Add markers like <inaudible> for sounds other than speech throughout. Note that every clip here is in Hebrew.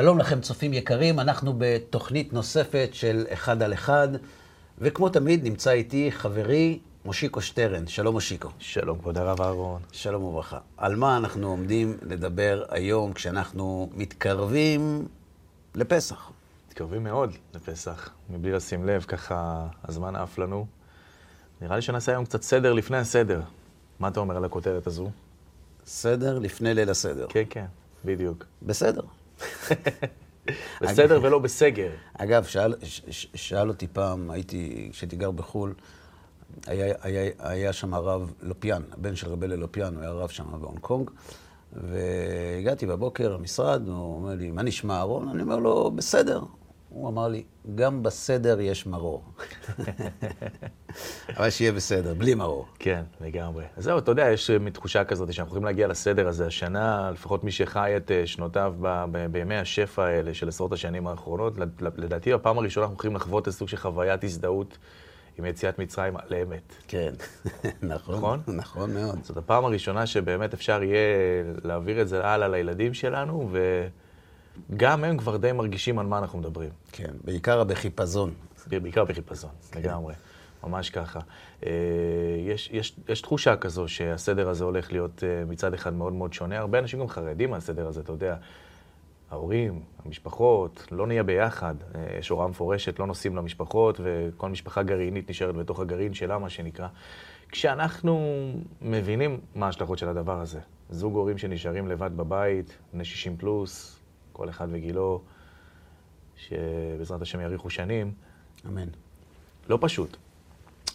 שלום לכם, צופים יקרים, אנחנו בתוכנית נוספת של אחד על אחד, וכמו תמיד נמצא איתי חברי מושיקו שטרן. שלום מושיקו. שלום, כבוד הרב אהרון. שלום וברכה. על מה אנחנו עומדים לדבר היום כשאנחנו מתקרבים לפסח? מתקרבים מאוד לפסח, מבלי לשים לב, ככה הזמן עף לנו. נראה לי שנעשה היום קצת סדר לפני הסדר. מה אתה אומר על הכותרת הזו? סדר לפני ליל הסדר. כן, כן, בדיוק. בסדר. <laughs> בסדר ולא בסגר. אגב, שאל, ש, ש, שאל אותי פעם, הייתי, כשהייתי גר בחו"ל, היה, היה, היה שם הרב לופיאן, הבן של רבי לופיאן, הוא היה רב שם בהונג קונג, והגעתי בבוקר למשרד, הוא אומר לי, מה נשמע אהרון? אני אומר לו, בסדר. הוא אמר לי, גם בסדר יש מרור. <laughs> אבל שיהיה בסדר, בלי מרור. כן, לגמרי. אז זהו, אתה יודע, יש מין תחושה כזאת שאנחנו יכולים להגיע לסדר הזה השנה, לפחות מי שחי את אה, שנותיו ב- ב- בימי השפע האלה של עשרות השנים האחרונות, לדעתי בפעם הראשונה אנחנו יכולים לחוות איזה סוג של חוויית הזדהות עם יציאת מצרים על אמת. כן, <laughs> נכון. נכון? נכון מאוד. זאת הפעם הראשונה שבאמת אפשר יהיה להעביר את זה הלאה לילדים שלנו, וגם הם כבר די מרגישים על מה אנחנו מדברים. כן, בעיקר בחיפזון. בעיקר בחיפזון, כן. לגמרי. ממש ככה. אה, יש, יש, יש תחושה כזו שהסדר הזה הולך להיות אה, מצד אחד מאוד מאוד שונה. הרבה אנשים גם חרדים מהסדר הזה, אתה יודע. ההורים, המשפחות, לא נהיה ביחד. אה, יש הוראה מפורשת, לא נוסעים למשפחות, וכל משפחה גרעינית נשארת בתוך הגרעין שלה, מה שנקרא. כשאנחנו מבינים מה ההשלכות של הדבר הזה, זוג הורים שנשארים לבד בבית, בני 60 פלוס, כל אחד וגילו, שבעזרת השם יאריכו שנים. אמן. לא פשוט.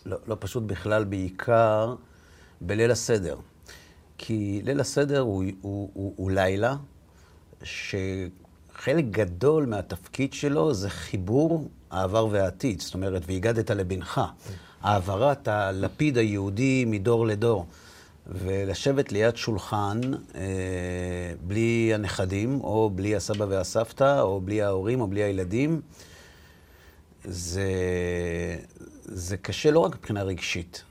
לא, לא פשוט בכלל, בעיקר בליל הסדר. כי ליל הסדר הוא, הוא, הוא, הוא לילה שחלק גדול מהתפקיד שלו זה חיבור העבר והעתיד. זאת אומרת, והגדת לבנך. העברת הלפיד היהודי מדור לדור. ולשבת ליד שולחן אה, בלי הנכדים, או בלי הסבא והסבתא, או בלי ההורים, או בלי הילדים, זה, זה קשה לא רק מבחינה רגשית,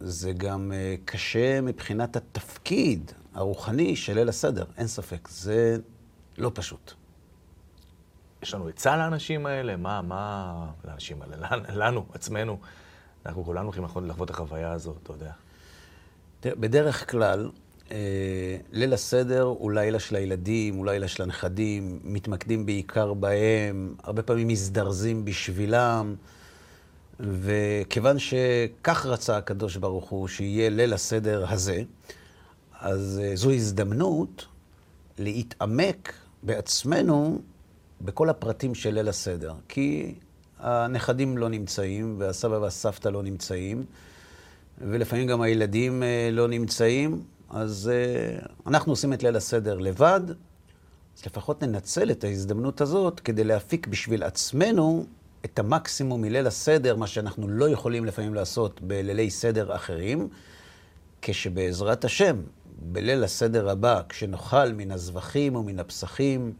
זה גם אה, קשה מבחינת התפקיד הרוחני של ליל הסדר, אין ספק, זה לא פשוט. יש לנו עצה לאנשים האלה? מה, מה, לאנשים האלה, לנו, <laughs> עצמנו. אנחנו כולנו הולכים לחוות את החוויה הזאת, אתה יודע. בדרך כלל, אה, ליל הסדר הוא לילה של הילדים, הוא לילה של הנכדים, מתמקדים בעיקר בהם, הרבה פעמים מזדרזים בשבילם, וכיוון שכך רצה הקדוש ברוך הוא שיהיה ליל הסדר הזה, אז אה, זו הזדמנות להתעמק בעצמנו בכל הפרטים של ליל הסדר. כי הנכדים לא נמצאים, והסבא והסבתא לא נמצאים, ולפעמים גם הילדים אה, לא נמצאים, אז אה, אנחנו עושים את ליל הסדר לבד, אז לפחות ננצל את ההזדמנות הזאת כדי להפיק בשביל עצמנו את המקסימום מליל הסדר, מה שאנחנו לא יכולים לפעמים לעשות בלילי סדר אחרים, כשבעזרת השם, בליל הסדר הבא, כשנאכל מן הזבחים ומן הפסחים,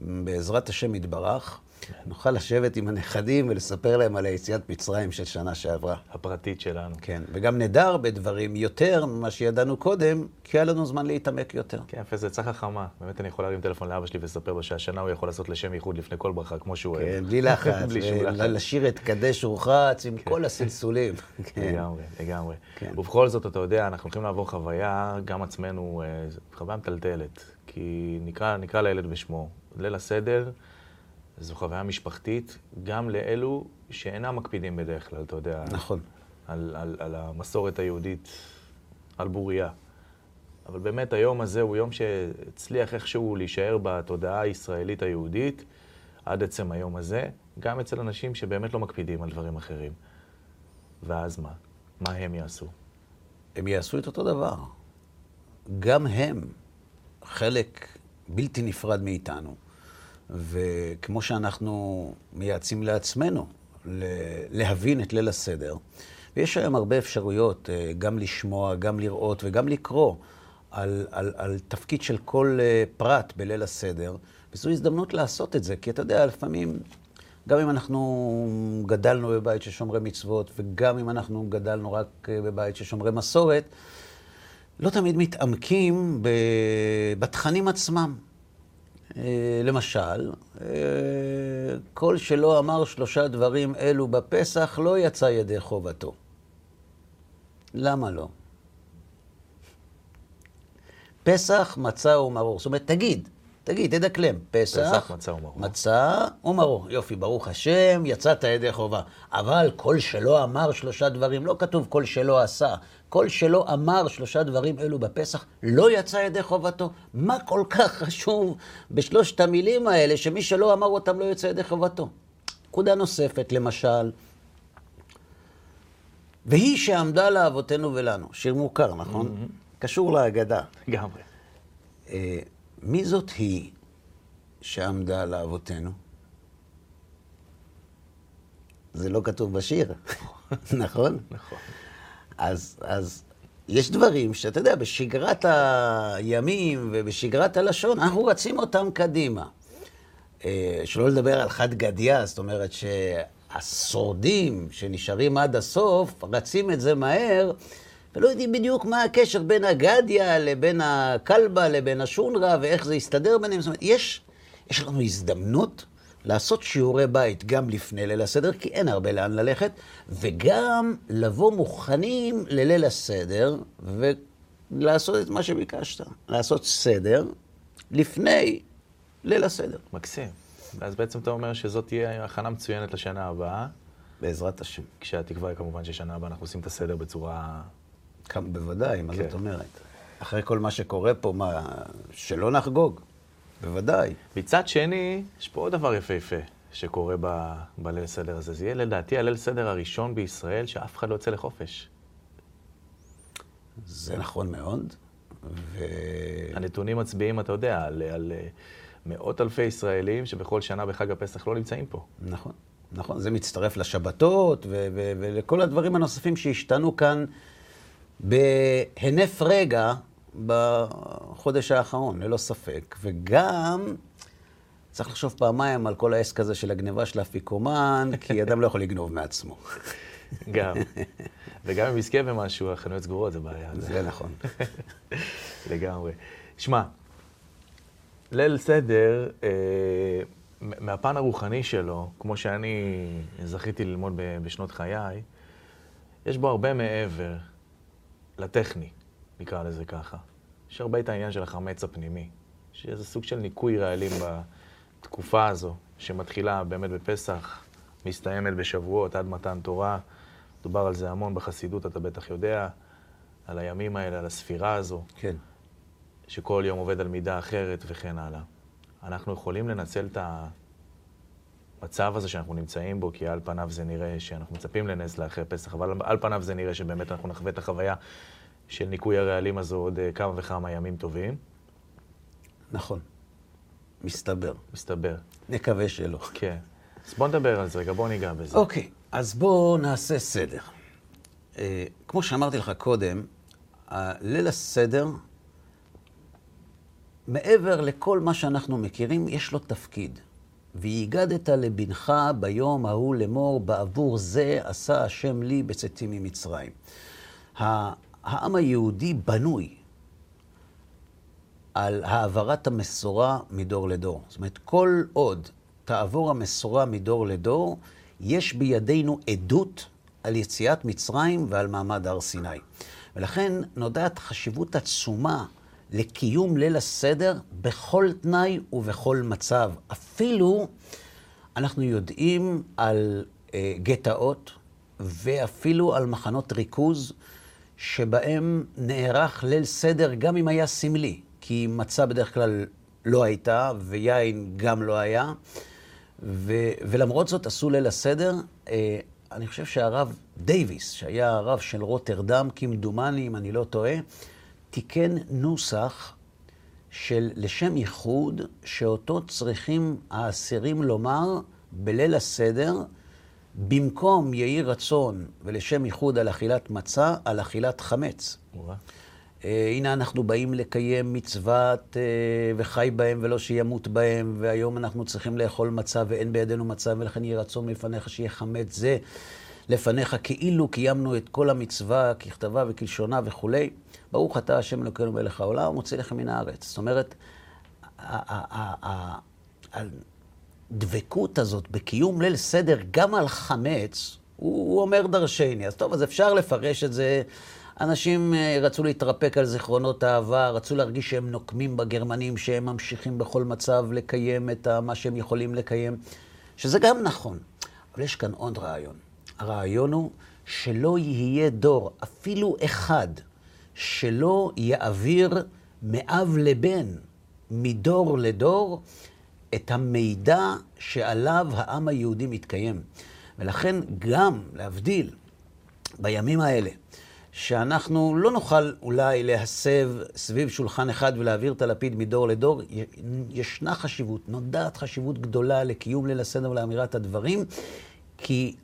בעזרת השם יתברך, נוכל לשבת עם הנכדים ולספר להם על היציאת מצרים של שנה שעברה. הפרטית שלנו. כן, וגם נדע הרבה דברים יותר ממה שידענו קודם, כי היה לנו זמן להתעמק יותר. כן, יפה, זה עצה חכמה. באמת אני יכול להרים טלפון לאבא שלי ולספר לו שהשנה הוא יכול לעשות לשם ייחוד לפני כל ברכה, כמו שהוא אוהב. כן, בלי <laughs> לחץ. בלי שום לחץ. לשיר את קדש ורחץ עם כן. כל הסלסולים. <laughs> כן. לגמרי, לגמרי. כן. ובכל זאת, אתה יודע, אנחנו הולכים לעבור חוויה, גם עצמנו, אה, חוויה מטלטלת. כי נקרא לילד בשמו. ליל הסדר, זו חוויה משפחתית, גם לאלו שאינם מקפידים בדרך כלל, אתה יודע. נכון. על, על, על המסורת היהודית, על בוריה. אבל באמת היום הזה הוא יום שהצליח איכשהו להישאר בתודעה הישראלית היהודית עד עצם היום הזה, גם אצל אנשים שבאמת לא מקפידים על דברים אחרים. ואז מה? מה הם יעשו? הם יעשו את אותו דבר. גם הם חלק בלתי נפרד מאיתנו. וכמו שאנחנו מייעצים לעצמנו להבין את ליל הסדר, ויש היום הרבה אפשרויות, אה, גם לשמוע, גם לראות וגם לקרוא על, על, על תפקיד של כל אה, פרט בליל הסדר, וזו הזדמנות לעשות את זה, כי אתה יודע, לפעמים, גם אם אנחנו גדלנו בבית של שומרי מצוות, וגם אם אנחנו גדלנו רק אה, בבית של שומרי מסורת, לא תמיד מתעמקים בתכנים עצמם. אה, למשל, אה, כל שלא אמר שלושה דברים אלו בפסח לא יצא ידי חובתו. למה לא? פסח, מצה ומרור. זאת אומרת, תגיד, תגיד, תדקלם. פסח, פסח, מצה ומרור. מצה ומרור. יופי, ברוך השם, יצאת ידי חובה. אבל כל שלא אמר שלושה דברים, לא כתוב כל שלא עשה. כל שלא אמר שלושה דברים אלו בפסח, לא יצא ידי חובתו. מה כל כך חשוב בשלושת המילים האלה, שמי שלא אמר אותם לא יצא ידי חובתו? נקודה נוספת, למשל, והיא שעמדה לאבותינו ולנו, שיר מוכר, נכון? Mm-hmm. קשור להגדה. לגמרי. אה, מי זאת היא שעמדה לאבותינו? זה לא כתוב בשיר, <laughs> נכון? נכון. אז, אז יש דברים שאתה יודע, בשגרת הימים ובשגרת הלשון, אנחנו רצים אותם קדימה. אה, שלא לדבר על חד גדיא, זאת אומרת שהשורדים שנשארים עד הסוף, רצים את זה מהר, ולא יודעים בדיוק מה הקשר בין הגדיא לבין הכלבה לבין השונרה, ואיך זה יסתדר ביניהם. זאת אומרת, יש, יש לנו הזדמנות לעשות שיעורי בית גם לפני ליל הסדר, כי אין הרבה לאן ללכת, וגם לבוא מוכנים לליל הסדר, ולעשות את מה שביקשת, לעשות סדר לפני ליל הסדר. מקסים. אז בעצם אתה אומר שזאת תהיה הכנה מצוינת לשנה הבאה, בעזרת השם. כשהתקווה היא כמובן ששנה הבאה אנחנו עושים את הסדר בצורה... כמה, בוודאי, מה כן. זאת אומרת? אחרי כל מה שקורה פה, מה, שלא נחגוג? בוודאי. מצד שני, יש פה עוד דבר יפהפה שקורה ב- בליל הסדר הזה. זה יהיה לדעתי הליל הסדר הראשון בישראל שאף אחד לא יוצא לחופש. זה נכון מאוד, ו... הנתונים מצביעים, אתה יודע, על, על אה, מאות אלפי ישראלים שבכל שנה בחג הפסח לא נמצאים פה. נכון, נכון. זה מצטרף לשבתות ו- ו- ולכל הדברים הנוספים שהשתנו כאן בהינף רגע בחודש האחרון, ללא ספק. וגם צריך לחשוב פעמיים על כל העסק הזה של הגניבה של האפיקומן, כי <laughs> אדם לא יכול לגנוב מעצמו. גם. וגם אם יזכה במשהו, החנויות סגורות, זה בעיה. זה נכון. <laughs> לגמרי. שמע, ליל סדר, אה, מהפן הרוחני שלו, כמו שאני זכיתי ללמוד בשנות חיי, יש בו הרבה מעבר לטכני, נקרא לזה ככה. יש הרבה את העניין של החמץ הפנימי, שזה סוג של ניקוי רעלים בתקופה הזו, שמתחילה באמת בפסח, מסתיימת בשבועות עד מתן תורה. דובר על זה המון בחסידות, אתה בטח יודע, על הימים האלה, על הספירה הזו. כן. שכל יום עובד על מידה אחרת וכן הלאה. אנחנו יכולים לנצל את המצב הזה שאנחנו נמצאים בו, כי על פניו זה נראה שאנחנו מצפים לנס לאחרי פסח, אבל על פניו זה נראה שבאמת אנחנו נחווה את החוויה של ניקוי הרעלים הזו עוד אה, כמה וכמה ימים טובים. נכון. מסתבר. מסתבר. נקווה שלא. כן. אז בוא נדבר על זה רגע, בוא ניגע בזה. אוקיי, אז בואו נעשה סדר. אה, כמו שאמרתי לך קודם, ליל הסדר, מעבר לכל מה שאנחנו מכירים, יש לו תפקיד. והגדת לבנך ביום ההוא לאמור, בעבור זה עשה השם לי בצאתי ממצרים. העם היהודי בנוי על העברת המסורה מדור לדור. זאת אומרת, כל עוד תעבור המסורה מדור לדור, יש בידינו עדות על יציאת מצרים ועל מעמד הר סיני. ולכן נודעת חשיבות עצומה לקיום ליל הסדר בכל תנאי ובכל מצב. אפילו אנחנו יודעים על אה, גטאות ואפילו על מחנות ריכוז שבהם נערך ליל סדר גם אם היה סמלי, כי מצה בדרך כלל לא הייתה ויין גם לא היה. ו- ולמרות זאת עשו ליל הסדר. אה, אני חושב שהרב דייוויס, שהיה הרב של רוטרדם, כמדומני, אם אני לא טועה, תיקן נוסח של לשם ייחוד, שאותו צריכים האסירים לומר בליל הסדר, במקום יהי רצון ולשם ייחוד על אכילת מצה, על אכילת חמץ. אה, הנה אנחנו באים לקיים מצוות אה, וחי בהם ולא שימות בהם, והיום אנחנו צריכים לאכול מצה ואין בידינו מצה, ולכן יהי רצון מלפניך שיהיה חמץ זה לפניך, כאילו קיימנו את כל המצווה ככתבה וכלשונה וכולי. ברוך אתה השם אלוקינו מלך העולם, ומוציא לכם מן הארץ. זאת אומרת, הדבקות הזאת בקיום ליל סדר גם על חמץ, הוא, הוא אומר דרשני. אז טוב, אז אפשר לפרש את זה. אנשים אה, רצו להתרפק על זיכרונות העבר, רצו להרגיש שהם נוקמים בגרמנים, שהם ממשיכים בכל מצב לקיים את מה שהם יכולים לקיים, שזה גם נכון. אבל יש כאן עוד רעיון. הרעיון הוא שלא יהיה דור, אפילו אחד, שלא יעביר מאב לבן, מדור לדור, את המידע שעליו העם היהודי מתקיים. ולכן גם, להבדיל, בימים האלה, שאנחנו לא נוכל אולי להסב סביב שולחן אחד ולהעביר את הלפיד מדור לדור, ישנה חשיבות, נודעת חשיבות גדולה לקיום ליל הסדר ולאמירת הדברים, כי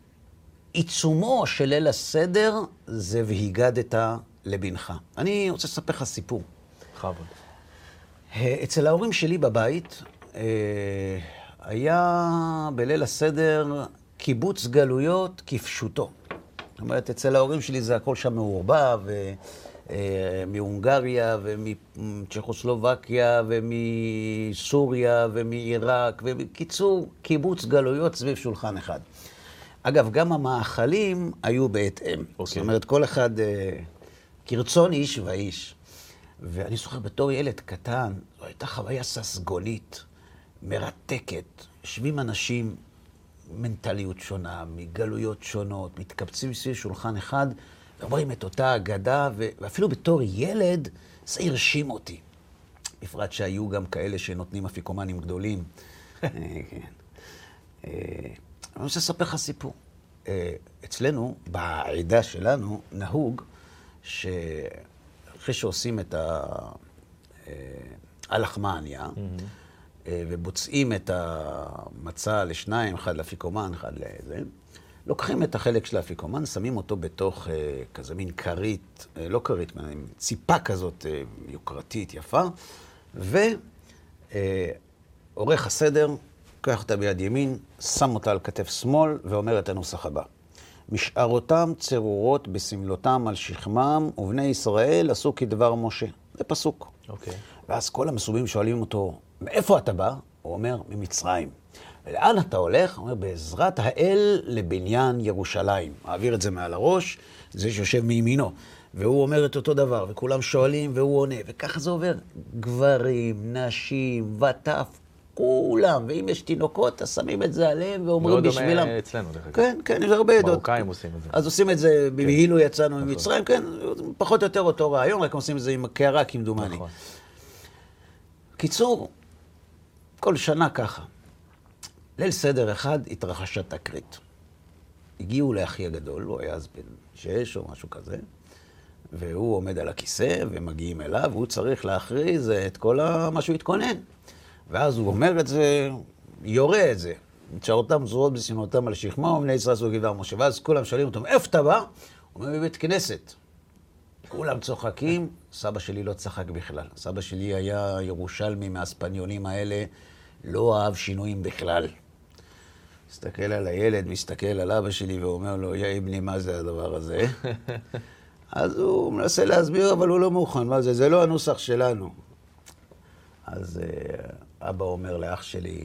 עיצומו של ליל הסדר זה והיגדת לבנך. אני רוצה לספר לך סיפור. בכבוד. אצל ההורים שלי בבית אה, היה בליל הסדר קיבוץ גלויות כפשוטו. זאת אומרת, אצל ההורים שלי זה הכל שם מעורבב, אה, מהונגריה ומצ'כוסלובקיה ומסוריה ומעיראק, ובקיצור, קיבוץ גלויות סביב שולחן אחד. אגב, גם המאכלים היו בהתאם. Okay. אוקיי. זאת אומרת, כל אחד, אה, כרצון איש ואיש. ואני זוכר בתור ילד קטן, זו הייתה חוויה ססגונית, מרתקת. יושבים אנשים, מנטליות שונה, מגלויות שונות, מתקבצים סביב שולחן אחד, ואומרים את אותה אגדה, ואפילו בתור ילד, זה הרשים אותי. בפרט שהיו גם כאלה שנותנים אפיקומנים גדולים. אה, כן. אה, אני רוצה לספר לך סיפור. אה, אצלנו, בעדה שלנו, נהוג שאחרי שעושים את הלחמניה, mm-hmm. ובוצעים את המצה לשניים, אחד לאפיקומן, אחד לזה, לוקחים את החלק של האפיקומן, שמים אותו בתוך כזה מין כרית, לא כרית, ציפה כזאת יוקרתית, יפה, ועורך הסדר לוקח אותה ביד ימין, שם אותה על כתף שמאל, ואומר את הנוסח הבא: משארותם צרורות בסמלותם על שכמם, ובני ישראל עשו כדבר משה. זה פסוק. אוקיי. Okay. ואז כל המסובים שואלים אותו, מאיפה אתה בא? הוא אומר, ממצרים. ולאן אתה הולך? הוא אומר, בעזרת האל לבניין ירושלים. מעביר את זה מעל הראש, זה שיושב מימינו. והוא אומר את אותו דבר, וכולם שואלים והוא עונה, וככה זה עובר. גברים, נשים, וטף, כולם, ואם יש תינוקות, אז שמים את זה עליהם ואומרים בשבילם. מאוד דומה אצלנו, דרך אגב. כן, כן, יש הרבה עדות. מרוקאים עושים את זה. אז עושים את זה, כן. בהילו יצאנו נכון. ממצרים, כן, פחות או יותר אותו רעיון, רק עושים את זה עם קערה, כמדומני. נכון. קיצור, כל שנה ככה. ליל סדר אחד התרחשה תקרית. הגיעו לאחי הגדול, הוא היה אז בן שש או משהו כזה, והוא עומד על הכיסא, ומגיעים אליו, והוא צריך להכריז את כל מה שהוא התכונן. ואז הוא אומר את זה, יורה את זה. צ'רתם זרועות בשנאותם על שכמה, ובני ישראל עשו גבעה משה. ואז כולם שואלים אותו, מאיפה אתה בא? הוא אומר, בבית כנסת. כולם צוחקים, סבא שלי לא צחק בכלל. סבא שלי היה ירושלמי מהספניונים האלה, לא אהב שינויים בכלל. מסתכל על הילד, מסתכל על אבא שלי ואומר לו, יא אבני, מה זה הדבר הזה? <laughs> אז הוא מנסה להסביר, אבל הוא לא מוכן. מה זה? זה לא הנוסח שלנו. אז uh, אבא אומר לאח שלי,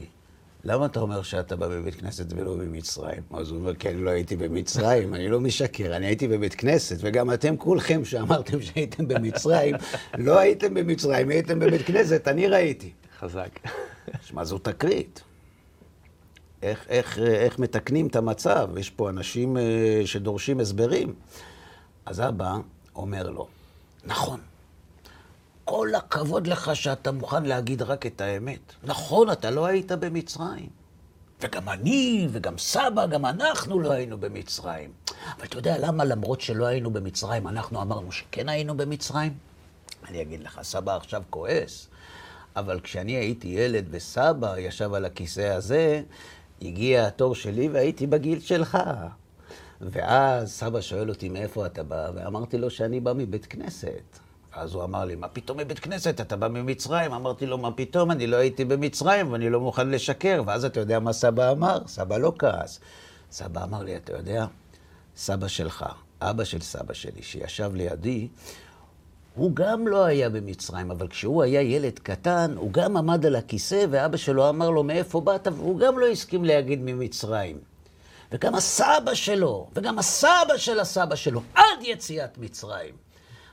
למה אתה אומר שאתה בא בבית כנסת ולא במצרים? אז הוא אומר, כן, לא הייתי במצרים, אני לא משקר, אני הייתי בבית כנסת, וגם אתם כולכם שאמרתם שהייתם במצרים, לא הייתם במצרים, הייתם בבית כנסת, אני ראיתי. חזק. שמע, זו תקרית. איך, איך, איך מתקנים את המצב? יש פה אנשים uh, שדורשים הסברים. אז אבא אומר לו, נכון, כל הכבוד לך שאתה מוכן להגיד רק את האמת. נכון, אתה לא היית במצרים. וגם אני, וגם סבא, גם אנחנו לא היינו במצרים. אבל אתה יודע למה למרות שלא היינו במצרים, אנחנו אמרנו שכן היינו במצרים? אני אגיד לך, סבא עכשיו כועס, אבל כשאני הייתי ילד וסבא ישב על הכיסא הזה, הגיע התור שלי והייתי בגיל שלך. ואז סבא שואל אותי מאיפה אתה בא, ואמרתי לו שאני בא מבית כנסת. אז הוא אמר לי, מה פתאום מבית כנסת? אתה בא ממצרים. אמרתי לו, מה פתאום? אני לא הייתי במצרים ואני לא מוכן לשקר. ואז אתה יודע מה סבא אמר? סבא לא כעס. סבא אמר לי, אתה יודע, סבא שלך, אבא של סבא שלי, שישב לידי, הוא גם לא היה במצרים, אבל כשהוא היה ילד קטן, הוא גם עמד על הכיסא, ואבא שלו אמר לו, מאיפה באת? והוא גם לא הסכים להגיד ממצרים. וגם הסבא שלו, וגם הסבא של הסבא שלו, עד יציאת מצרים.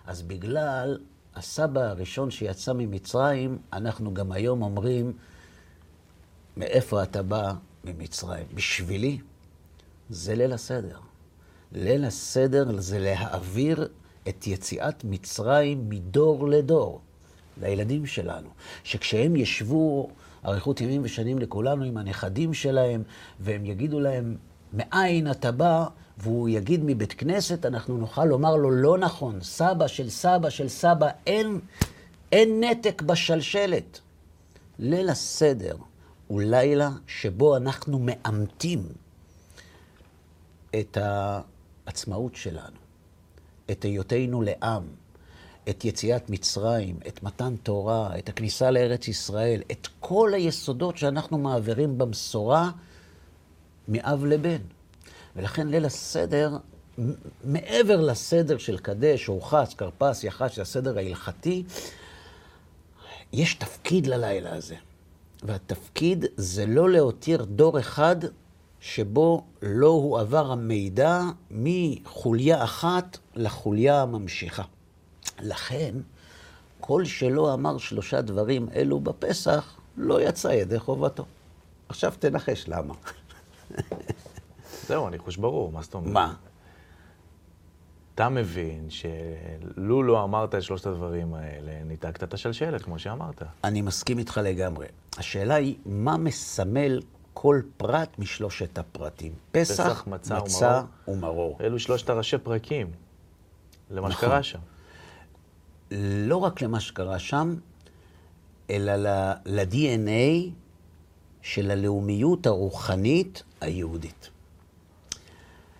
אז בגלל הסבא הראשון שיצא ממצרים, אנחנו גם היום אומרים, מאיפה אתה בא? ממצרים. בשבילי, זה ליל הסדר. ליל הסדר זה להעביר את יציאת מצרים מדור לדור, לילדים שלנו. שכשהם ישבו אריכות ימים ושנים לכולנו עם הנכדים שלהם, והם יגידו להם, מאין אתה בא? והוא יגיד מבית כנסת, אנחנו נוכל לומר לו, לא נכון, סבא של סבא של סבא, אין, אין נתק בשלשלת. ליל הסדר הוא לילה שבו אנחנו מאמתים את העצמאות שלנו, את היותנו לעם, את יציאת מצרים, את מתן תורה, את הכניסה לארץ ישראל, את כל היסודות שאנחנו מעבירים במסורה מאב לבן. ולכן ליל הסדר, מעבר לסדר של קדש, אורחץ, כרפס, יחס, של הסדר ההלכתי, יש תפקיד ללילה הזה. והתפקיד זה לא להותיר דור אחד שבו לא הועבר המידע מחוליה אחת לחוליה הממשיכה. לכן, כל שלא אמר שלושה דברים אלו בפסח, לא יצא ידי חובתו. עכשיו תנחש למה. זהו, הניחוש ברור, מה זאת אומרת? מה? אתה מבין שלו לא אמרת את שלושת הדברים האלה, ניתקת את השלשלת, כמו שאמרת. אני מסכים איתך לגמרי. השאלה היא, מה מסמל כל פרט משלושת הפרטים? פסח, פסח, מצה מצה ומרור. ומרור. אלו שלושת הראשי פרקים למה נכון. שקרה שם. לא רק למה שקרה שם, אלא ל-DNA של הלאומיות הרוחנית היהודית.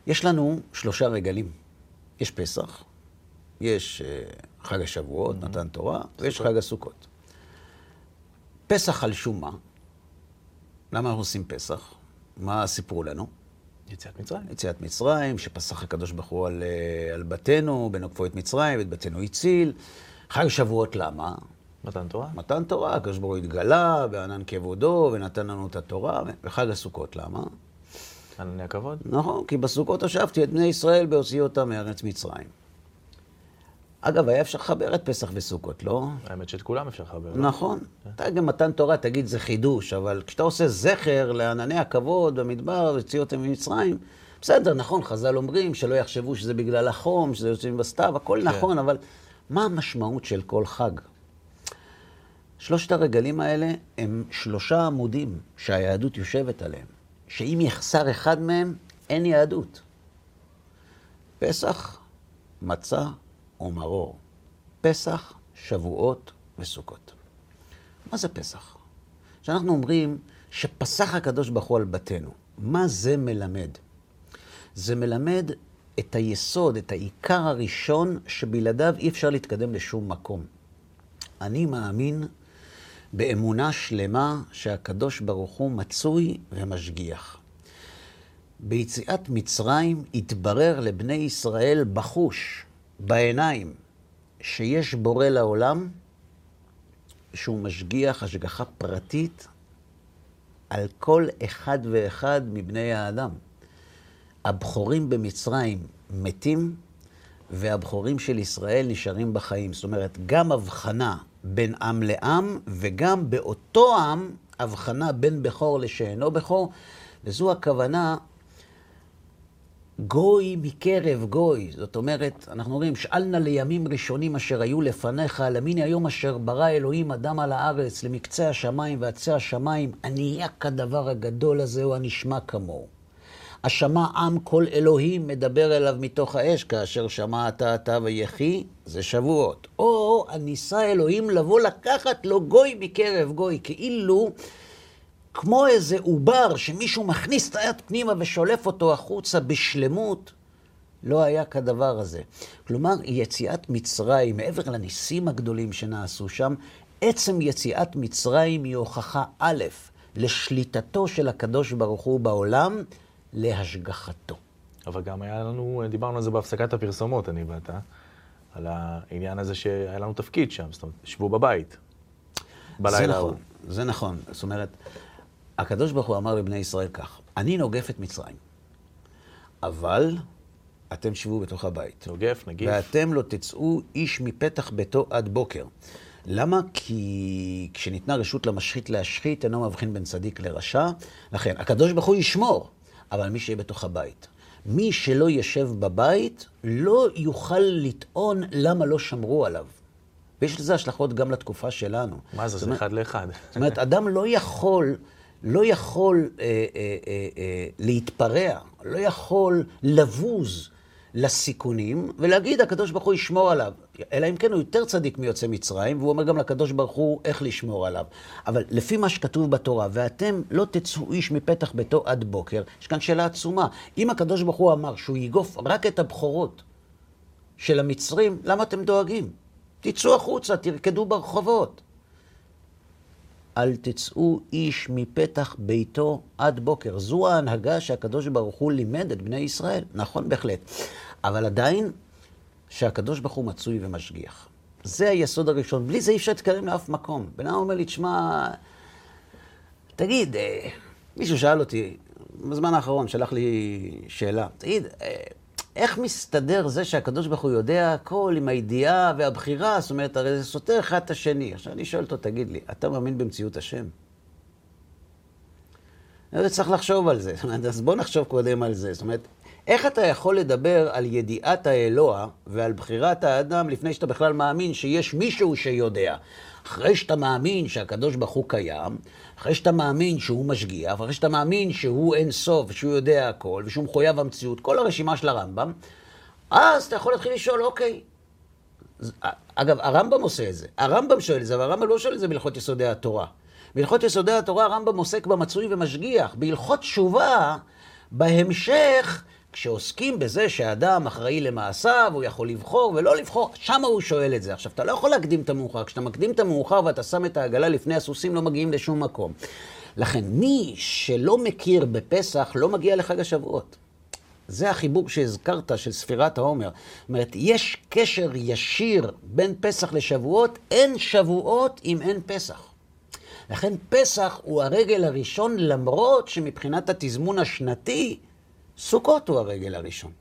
יש לנו שלושה רגלים. יש פסח, יש אה, חג השבועות, מתן תורה, ויש חג הסוכות. פסח על שום מה? למה אנחנו עושים פסח? מה סיפרו לנו? יציאת מצרים. יציאת מצרים, שפסח הקדוש ברוך הוא על, אה, על בתינו, בנוקפו את מצרים, ואת בתינו הציל. חג שבועות למה? מתן תורה. מתן תורה, הקדוש ברוך הוא התגלה, בענן כבודו, ונתן לנו את התורה. וחג הסוכות למה? ענני הכבוד. נכון, כי בסוכות הושבתי את בני ישראל בהוציא אותם מארץ מצרים. אגב, היה אפשר לחבר את פסח וסוכות, לא? האמת שאת כולם אפשר לחבר. נכון. אתה גם מתן תורה, תגיד זה חידוש, אבל כשאתה עושה זכר לענני הכבוד במדבר, והוציא אותם ממצרים, בסדר, נכון, חז"ל אומרים שלא יחשבו שזה בגלל החום, שזה יוצאים בסתיו, הכל כן. נכון, אבל מה המשמעות של כל חג? שלושת הרגלים האלה הם שלושה עמודים שהיהדות יושבת עליהם, שאם יחסר אחד מהם, אין יהדות. פסח, מצה ומרור. פסח, שבועות וסוכות. מה זה פסח? כשאנחנו אומרים שפסח הקדוש ברוך הוא על בתינו, מה זה מלמד? זה מלמד את היסוד, את העיקר הראשון, שבלעדיו אי אפשר להתקדם לשום מקום. אני מאמין באמונה שלמה שהקדוש ברוך הוא מצוי ומשגיח. ביציאת מצרים התברר לבני ישראל בחוש, בעיניים, שיש בורא לעולם, שהוא משגיח השגחה פרטית על כל אחד ואחד מבני האדם. הבכורים במצרים מתים, והבכורים של ישראל נשארים בחיים. זאת אומרת, גם הבחנה בין עם לעם, וגם באותו עם, הבחנה בין בכור לשאינו בכור, וזו הכוונה גוי מקרב גוי. זאת אומרת, אנחנו אומרים, שאל נא לימים ראשונים אשר היו לפניך, למיני היום אשר ברא אלוהים אדם על הארץ, למקצה השמיים ועצי השמיים, הנהיה כדבר הגדול הזה, או הנשמע כמוהו. השמע עם כל אלוהים מדבר אליו מתוך האש, כאשר שמעת אתה ויחי, זה שבועות. או הניסה אלוהים לבוא לקחת לו גוי מקרב גוי, כאילו כמו איזה עובר שמישהו מכניס את היד פנימה ושולף אותו החוצה בשלמות, לא היה כדבר הזה. כלומר, יציאת מצרים, מעבר לניסים הגדולים שנעשו שם, עצם יציאת מצרים היא הוכחה א', לשליטתו של הקדוש ברוך הוא בעולם, להשגחתו. אבל גם היה לנו, דיברנו על זה בהפסקת הפרסומות, אני ואתה, על העניין הזה שהיה לנו תפקיד שם, זאת אומרת, שבו בבית. בלילה זה נכון, זה נכון. זאת אומרת, הקדוש ברוך הוא אמר לבני ישראל כך, אני נוגף את מצרים, אבל אתם שבו בתוך הבית. נוגף, נגיף. ואתם לא תצאו איש מפתח ביתו עד בוקר. למה? כי כשניתנה רשות למשחית להשחית, אינו מבחין בין צדיק לרשע. לכן, הקדוש ברוך הוא ישמור, אבל מי שיהיה בתוך הבית. מי שלא ישב בבית, לא יוכל לטעון למה לא שמרו עליו. ויש לזה השלכות גם לתקופה שלנו. מה זה? זה אחד לאחד. זאת אומרת, אדם לא יכול, לא יכול אה, אה, אה, אה, להתפרע, לא יכול לבוז לסיכונים, ולהגיד, הקדוש ברוך הוא ישמור עליו. אלא אם כן הוא יותר צדיק מיוצא מצרים, והוא אומר גם לקדוש ברוך הוא איך לשמור עליו. אבל לפי מה שכתוב בתורה, ואתם לא תצאו איש מפתח ביתו עד בוקר, יש כאן שאלה עצומה. אם הקדוש ברוך הוא אמר שהוא יגוף רק את הבכורות של המצרים, למה אתם דואגים? תצאו החוצה, תרקדו ברחובות. אל תצאו איש מפתח ביתו עד בוקר. זו ההנהגה שהקדוש ברוך הוא לימד את בני ישראל. נכון בהחלט. אבל עדיין, שהקדוש ברוך הוא מצוי ומשגיח. זה היסוד הראשון. בלי זה אי אפשר להתקדם לאף מקום. בן אדם אומר לי, תשמע, תגיד, אה, מישהו שאל אותי, בזמן האחרון שלח לי שאלה, תגיד, אה, איך מסתדר זה שהקדוש ברוך הוא יודע הכל עם הידיעה והבחירה? זאת אומרת, הרי זה סותר אחד את השני. עכשיו אני שואל אותו, תגיד לי, אתה מאמין במציאות השם? צריך לחשוב על זה. זאת <laughs> אומרת, אז בוא נחשוב קודם על זה. זאת אומרת, איך אתה יכול לדבר על ידיעת האלוה ועל בחירת האדם לפני שאתה בכלל מאמין שיש מישהו שיודע? אחרי שאתה מאמין שהקדוש ברוך הוא קיים, אחרי שאתה מאמין שהוא משגיח, אחרי שאתה מאמין שהוא אין סוף, שהוא יודע הכל, ושהוא מחויב המציאות, כל הרשימה של הרמב"ם, אז אתה יכול להתחיל לשאול, אוקיי. אגב, הרמב"ם עושה את זה. הרמב"ם שואל את זה, אבל הרמב"ם לא שואל את זה בהלכות יסודי התורה. בהלכות יסודי התורה הרמב"ם עוסק במצוי ומשגיח. בהלכות תשובה, בהמשך, כשעוסקים בזה שהאדם אחראי למעשיו, הוא יכול לבחור ולא לבחור, שם הוא שואל את זה. עכשיו, אתה לא יכול להקדים את המאוחר. כשאתה מקדים את המאוחר ואתה שם את העגלה לפני הסוסים, לא מגיעים לשום מקום. לכן, מי שלא מכיר בפסח, לא מגיע לחג השבועות. זה החיבור שהזכרת של ספירת העומר. זאת אומרת, יש קשר ישיר בין פסח לשבועות, אין שבועות אם אין פסח. לכן פסח הוא הרגל הראשון, למרות שמבחינת התזמון השנתי, סוכות הוא הרגל הראשון.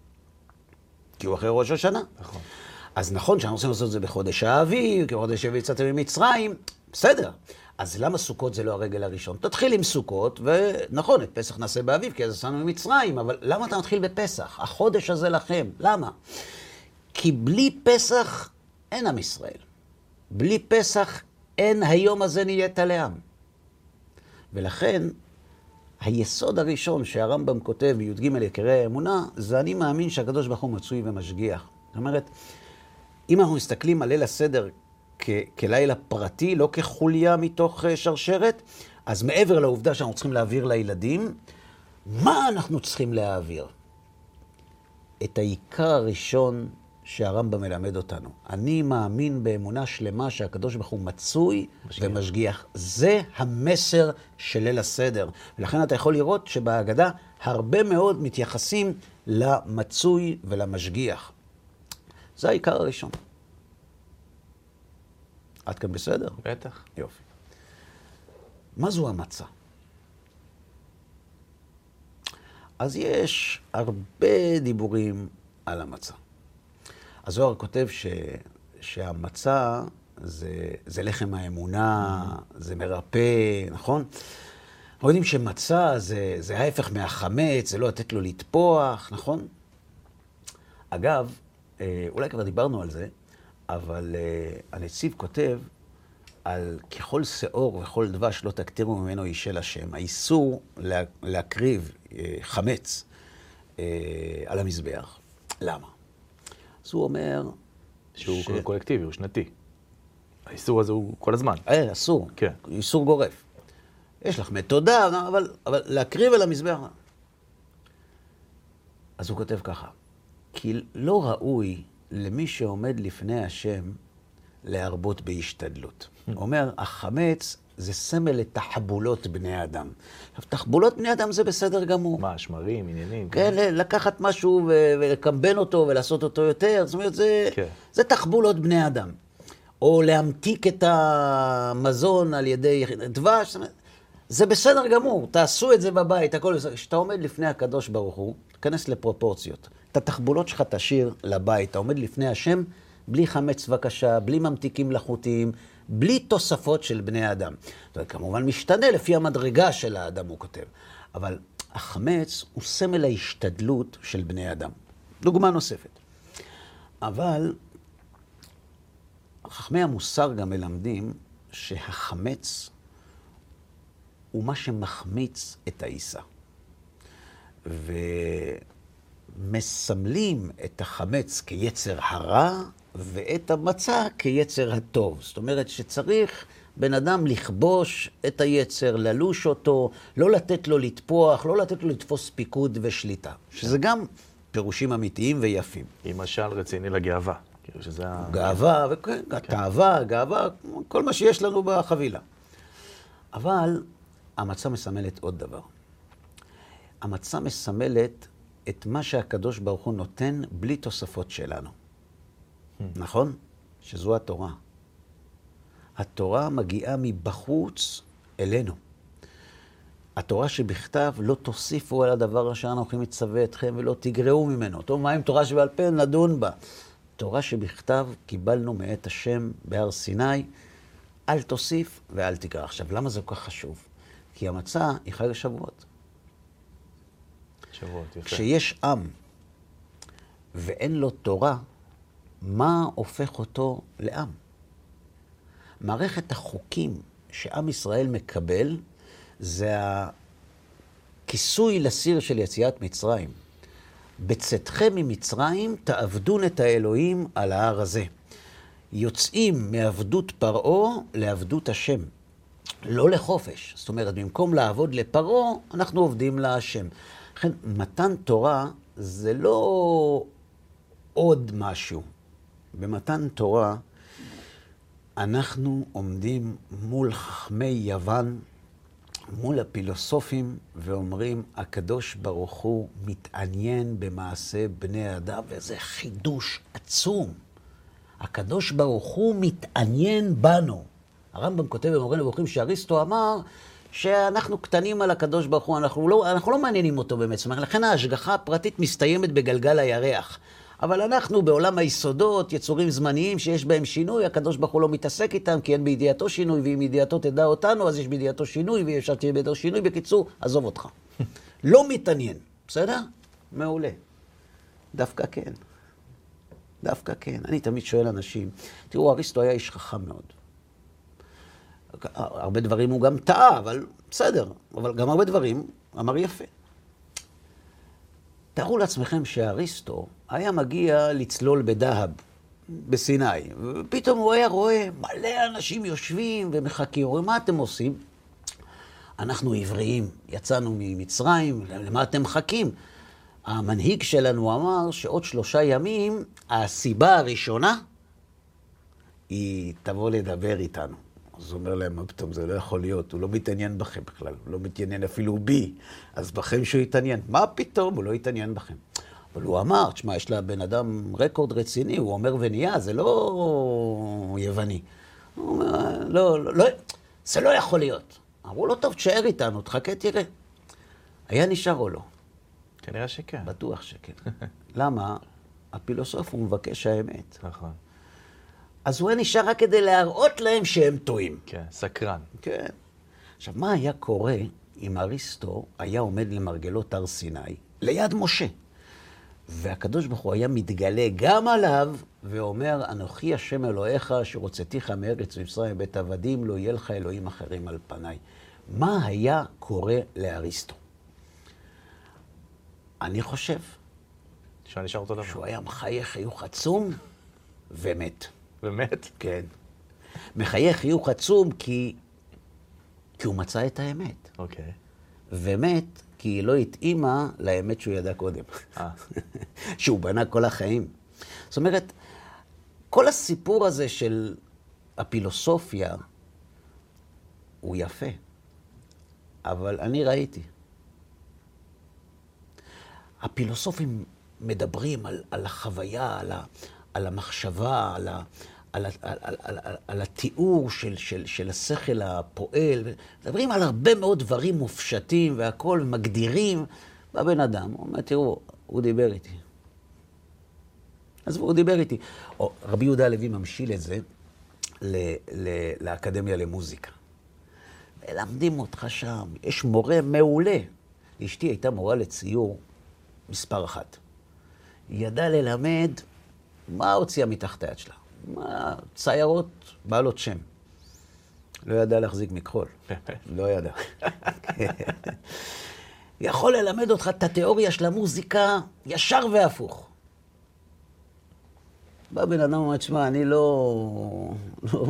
כי הוא אחרי ראש השנה. נכון. אז נכון שאנחנו רוצים לעשות את זה בחודש האביב, כי בחודש האביב יצאתם ממצרים, בסדר. אז למה סוכות זה לא הרגל הראשון? תתחיל עם סוכות, ונכון, את פסח נעשה באביב, כי אז עשינו ממצרים, אבל למה אתה מתחיל בפסח? החודש הזה לכם. למה? כי בלי פסח אין עם ישראל. בלי פסח אין היום הזה נהיית לעם. ולכן היסוד הראשון שהרמב"ם כותב בי"ג יקרי האמונה, זה אני מאמין שהקדוש ברוך הוא מצוי ומשגיח. זאת אומרת, אם אנחנו מסתכלים על ליל הסדר כ- כלילה פרטי, לא כחוליה מתוך אה, שרשרת, אז מעבר לעובדה שאנחנו צריכים להעביר לילדים, מה אנחנו צריכים להעביר? את העיקר הראשון שהרמב"ם מלמד אותנו. אני מאמין באמונה שלמה שהקדוש ברוך הוא מצוי משגיח. ומשגיח. זה המסר של ליל הסדר. ולכן אתה יכול לראות שבהגדה הרבה מאוד מתייחסים למצוי ולמשגיח. זה העיקר הראשון. עד כאן בסדר? בטח. יופי. מה זו המצה? אז יש הרבה דיבורים על המצה. הזוהר כותב ש, שהמצה זה, זה לחם האמונה, זה מרפא, נכון? אנחנו יודעים שמצה זה, זה ההפך מהחמץ, זה לא לתת לו לטפוח, נכון? אגב, אה, אולי כבר דיברנו על זה, אבל אה, הנציב כותב על ככל שאור וכל דבש לא תקטירו ממנו אישל השם. האיסור לה, להקריב אה, חמץ על המזבח. למה? אז הוא אומר... שהוא ש... קולקטיבי, הוא שנתי. האיסור הזה הוא כל הזמן. אה, אסור. כן. איסור גורף. יש לך מתודה, אבל, אבל להקריב על המזבח... אז הוא כותב ככה, כי לא ראוי למי שעומד לפני השם להרבות בהשתדלות. הוא אומר, החמץ זה סמל לתחבולות בני אדם. עכשיו, תחבולות בני אדם זה בסדר גמור. מה, שמרים, עניינים? כן, ל- לקחת משהו ו- ולקמבן אותו ולעשות אותו יותר, זאת אומרת, זה, כן. זה תחבולות בני אדם. או להמתיק את המזון על ידי דבש, זאת אומרת, זה בסדר גמור, תעשו את זה בבית, הכל בסדר. כשאתה עומד לפני הקדוש ברוך הוא, תיכנס לפרופורציות. את התחבולות שלך תשאיר לבית, אתה עומד לפני השם, בלי חמץ בבקשה, בלי ממתיקים מלאכותיים, בלי תוספות של בני אדם. זה כמובן משתנה לפי המדרגה של האדם, הוא כותב. אבל החמץ הוא סמל ההשתדלות של בני אדם. דוגמה נוספת. אבל חכמי המוסר גם מלמדים שהחמץ הוא מה שמחמיץ את העיסה. ומסמלים את החמץ כיצר הרע ואת המצה כיצר הטוב. זאת אומרת שצריך בן אדם לכבוש את היצר, ללוש אותו, לא לתת לו לטפוח, לא לתת לו לתפוס פיקוד ושליטה. שזה גם פירושים אמיתיים ויפים. עם משל רציני לגאווה. כאילו שזה. גאווה, וכן, תאווה, גאווה, כל מה שיש לנו בחבילה. אבל המצה מסמלת עוד דבר. המצה מסמלת את מה שהקדוש ברוך הוא נותן בלי תוספות שלנו. נכון? שזו התורה. התורה מגיעה מבחוץ אלינו. התורה שבכתב, לא תוסיפו על הדבר אשר אנוכי מצווה אתכם ולא תגרעו ממנו. טוב, מה עם תורה שבעל פה? נדון בה. תורה שבכתב קיבלנו מאת השם בהר סיני, אל תוסיף ואל תגרע. עכשיו, למה זה כל כך חשוב? כי המצה היא חג השבועות. שבועות, יפה. כשיש עם ואין לו תורה, מה הופך אותו לעם? מערכת החוקים שעם ישראל מקבל זה הכיסוי לסיר של יציאת מצרים. בצאתכם ממצרים תעבדון את האלוהים על ההר הזה. יוצאים מעבדות פרעה לעבדות השם, לא לחופש. זאת אומרת, במקום לעבוד לפרעה, אנחנו עובדים להשם. לכן, מתן תורה זה לא עוד משהו. במתן תורה, אנחנו עומדים מול חכמי יוון, מול הפילוסופים, ואומרים, הקדוש ברוך הוא מתעניין במעשה בני אדם, וזה חידוש עצום. הקדוש ברוך הוא מתעניין בנו. הרמב"ם כותב במורה נבוכים שאריסטו אמר שאנחנו קטנים על הקדוש ברוך הוא, אנחנו לא, אנחנו לא מעניינים אותו באמת. זאת אומרת, לכן ההשגחה הפרטית מסתיימת בגלגל הירח. אבל אנחנו בעולם היסודות, יצורים זמניים שיש בהם שינוי, הקדוש ברוך הוא לא מתעסק איתם, כי אין בידיעתו שינוי, ואם ידיעתו תדע אותנו, אז יש בידיעתו שינוי, ואי אפשר תהיה בידיעתו שינוי. בקיצור, עזוב אותך. <laughs> לא מתעניין, בסדר? מעולה. דווקא כן. דווקא כן. אני תמיד שואל אנשים, תראו, אריסטו היה איש חכם מאוד. הרבה דברים הוא גם טעה, אבל בסדר. אבל גם הרבה דברים אמר יפה. תארו לעצמכם שאריסטו היה מגיע לצלול בדהב, בסיני, ופתאום הוא היה רואה מלא אנשים יושבים ומחכים. אומרים, מה אתם עושים? אנחנו עבריים, יצאנו ממצרים, למה אתם מחכים? המנהיג שלנו אמר שעוד שלושה ימים, הסיבה הראשונה היא תבוא לדבר איתנו. אז הוא אומר להם, מה פתאום, זה לא יכול להיות, הוא לא מתעניין בכם בכלל, הוא לא מתעניין אפילו בי, אז בכם שהוא יתעניין. מה פתאום, הוא לא יתעניין בכם. אבל הוא אמר, תשמע, יש לבן אדם רקורד רציני, הוא אומר ונהיה, זה לא יווני. הוא אומר, לא, לא, לא, זה לא יכול להיות. אמרו לו, טוב, תשאר איתנו, תחכה, תראה. היה נשאר או לא? כנראה שכן. בטוח שכן. למה? הפילוסוף הוא מבקש האמת. נכון. אז הוא היה נשאר רק כדי להראות להם שהם טועים. כן, סקרן. כן. עכשיו, מה היה קורה אם אריסטו היה עומד למרגלות הר סיני, ליד משה, והקדוש ברוך הוא היה מתגלה גם עליו, ואומר, אנוכי השם אלוהיך, אשר הוצאתיך מארץ מצרים בית עבדים, לא יהיה לך אלוהים אחרים על פניי. מה היה קורה לאריסטו? אני חושב. שהוא היה מחייך חיוך עצום ומת. באמת? כן. מחייך חיוך עצום כי, כי הוא מצא את האמת. אוקיי. ומת כי היא לא התאימה לאמת שהוא ידע קודם. אה. <laughs> שהוא בנה כל החיים. זאת אומרת, כל הסיפור הזה של הפילוסופיה הוא יפה, אבל אני ראיתי. הפילוסופים מדברים על, על החוויה, על, ה, על המחשבה, על, ה, על, על, על, על, על, התיאור של, של, של השכל הפועל. מדברים על הרבה מאוד דברים מופשטים והכול, מגדירים. בא בן אדם, הוא אומר, תראו, הוא דיבר איתי. אז הוא דיבר איתי. או, רבי יהודה הלוי ממשיל את זה ל, ל, לאקדמיה למוזיקה. מלמדים אותך שם, יש מורה מעולה. אשתי הייתה מורה לציור מספר אחת. היא ידעה ללמד מה הוציאה מתחת היד שלה. ציירות בעלות שם. לא ידעה להחזיק מכחול. לא ידעה. יכול ללמד אותך את התיאוריה של המוזיקה ישר והפוך. בא בן אדם ואומר, תשמע, אני לא, לא,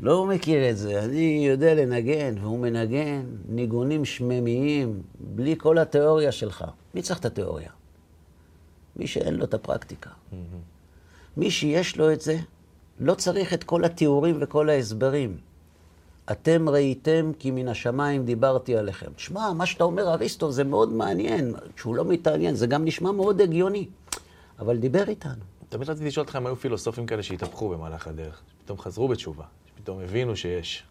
לא מכיר את זה, אני יודע לנגן, והוא מנגן ניגונים שממיים, בלי כל התיאוריה שלך. מי צריך את התיאוריה? מי שאין לו את הפרקטיקה. מי שיש לו את זה, לא צריך את כל התיאורים וכל ההסברים. אתם ראיתם כי מן השמיים דיברתי עליכם. תשמע, מה שאתה אומר, אריסטו, זה מאוד מעניין. כשהוא לא מתעניין, זה גם נשמע מאוד הגיוני. אבל דיבר איתנו. תמיד רציתי לשאול אותך אם היו פילוסופים כאלה שהתהפכו במהלך הדרך, שפתאום חזרו בתשובה, שפתאום הבינו שיש.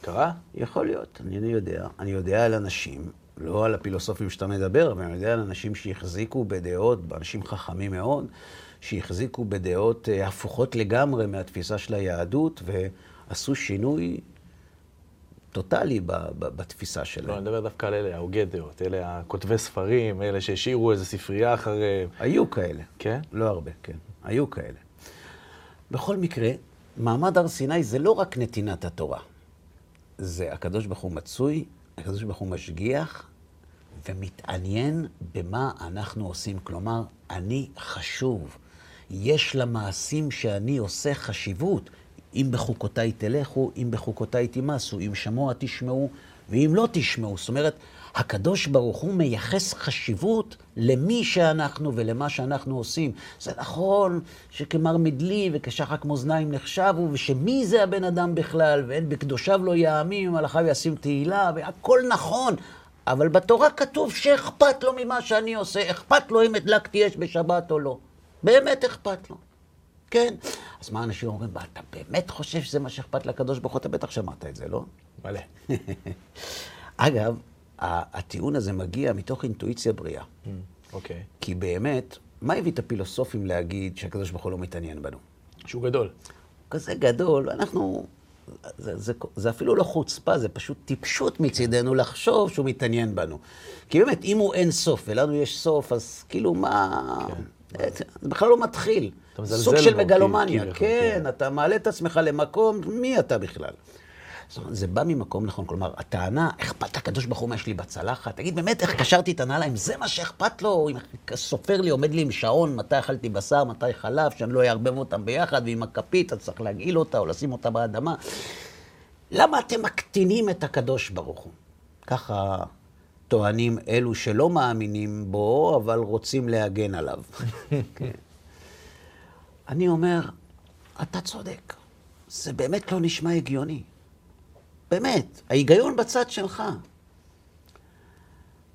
קרה? יכול להיות, אני לא יודע. אני יודע על אנשים, לא על הפילוסופים שאתה מדבר, אבל אני יודע על אנשים שהחזיקו בדעות, אנשים חכמים מאוד, שהחזיקו בדעות אה, הפוכות לגמרי מהתפיסה של היהדות, ועשו שינוי טוטאלי בתפיסה שלהם. לא, אני מדבר דווקא על אלה, ההוגי דעות, אלה הכותבי ספרים, אלה שהשאירו איזו ספרייה אחריהם. היו כאלה. כן? לא הרבה, כן. היו כאלה. בכל מקרה, מעמד הר סיני זה לא רק נתינת התורה. זה הקדוש ברוך הוא מצוי, הקדוש ברוך הוא משגיח ומתעניין במה אנחנו עושים. כלומר, אני חשוב. יש למעשים שאני עושה חשיבות. אם בחוקותיי תלכו, אם בחוקותיי תימסו, אם שמוע תשמעו, ואם לא תשמעו. זאת אומרת, הקדוש ברוך הוא מייחס חשיבות למי שאנחנו ולמה שאנחנו עושים. זה נכון שכמר מדלי וכשחק מאזניים נחשבו, ושמי זה הבן אדם בכלל, ואין בקדושיו לא יאמין, ומלאכיו ישים תהילה, והכל נכון. אבל בתורה כתוב שאכפת לו ממה שאני עושה, אכפת לו אם הדלקתי אש בשבת או לא. באמת אכפת לו. כן. אז מה אנשים אומרים? מה, אתה באמת חושב שזה מה שאכפת לקדוש ברוך הוא? אתה בטח שמעת את זה, לא? מלא. <laughs> אגב, הטיעון הזה מגיע מתוך אינטואיציה בריאה. אוקיי. כי באמת, מה הביא את הפילוסופים להגיד שהקדוש ברוך הוא לא מתעניין בנו? שהוא גדול. כזה גדול, אנחנו... זה, זה, זה אפילו לא חוצפה, זה פשוט טיפשות מצידנו לחשוב שהוא מתעניין בנו. כי באמת, אם הוא אין סוף ולנו יש סוף, אז כאילו מה... כן. זה בכלל לא מתחיל. אתה סוג של מגלומניה. כביכול, כן, כן. אתה מעלה את עצמך למקום, מי אתה בכלל? זה בא ממקום נכון, כלומר, הטענה, אכפת לקדוש ברוך הוא מה יש לי בצלחת? תגיד, באמת, איך קשרתי את הנעליים? זה מה שאכפת לו? אם סופר לי, עומד לי עם שעון, מתי אכלתי בשר, מתי חלב, שאני לא אערבב אותם ביחד, ועם הכפית, אז צריך להגעיל אותה או לשים אותה באדמה. למה אתם מקטינים את הקדוש ברוך הוא? ככה טוענים אלו שלא מאמינים בו, אבל רוצים להגן עליו. כן. <laughs> אני אומר, אתה צודק. זה באמת לא נשמע הגיוני. באמת, ההיגיון בצד שלך.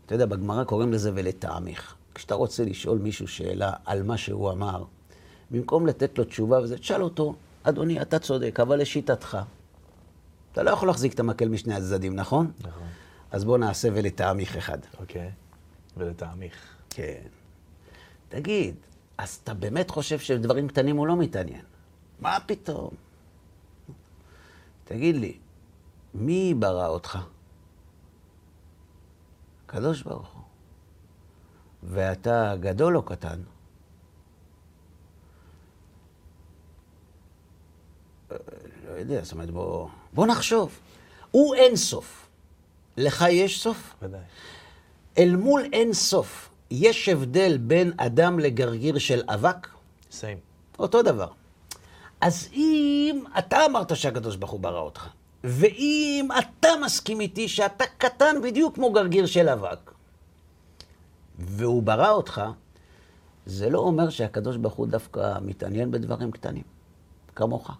אתה יודע, בגמרא קוראים לזה ולטעמך. כשאתה רוצה לשאול מישהו שאלה על מה שהוא אמר, במקום לתת לו תשובה וזה, תשאל אותו, אדוני, אתה צודק, אבל לשיטתך. אתה לא יכול להחזיק את המקל משני הצדדים, נכון? נכון. אז בוא נעשה ולטעמך אחד. אוקיי. ולטעמיך. כן. תגיד, אז אתה באמת חושב שבדברים קטנים הוא לא מתעניין? מה פתאום? תגיד לי, מי ברא אותך? הקדוש ברוך הוא. ואתה גדול או קטן? אה, לא יודע, זאת אומרת, בוא, בוא נחשוב. הוא אין סוף. לך יש סוף? ודאי. אל מול אין סוף, יש הבדל בין אדם לגרגיר של אבק? סיים. אותו דבר. אז אם אתה אמרת שהקדוש ברוך הוא ברא אותך, ואם אתה מסכים איתי שאתה קטן בדיוק כמו גרגיר של אבק, והוא ברא אותך, זה לא אומר שהקדוש ברוך הוא דווקא מתעניין בדברים קטנים, כמוך.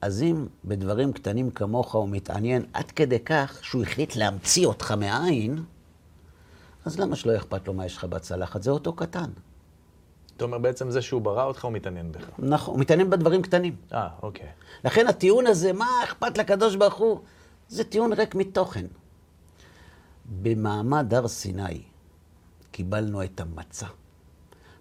אז אם בדברים קטנים כמוך הוא מתעניין עד כדי כך שהוא החליט להמציא אותך מאין, אז למה שלא אכפת לו מה יש לך בצלחת? זה אותו קטן. אתה אומר בעצם זה שהוא ברא אותך, הוא מתעניין בך. נכון, הוא מתעניין בדברים קטנים. אה, אוקיי. לכן הטיעון הזה, מה אכפת לקדוש ברוך הוא, זה טיעון ריק מתוכן. במעמד הר סיני קיבלנו את המצה.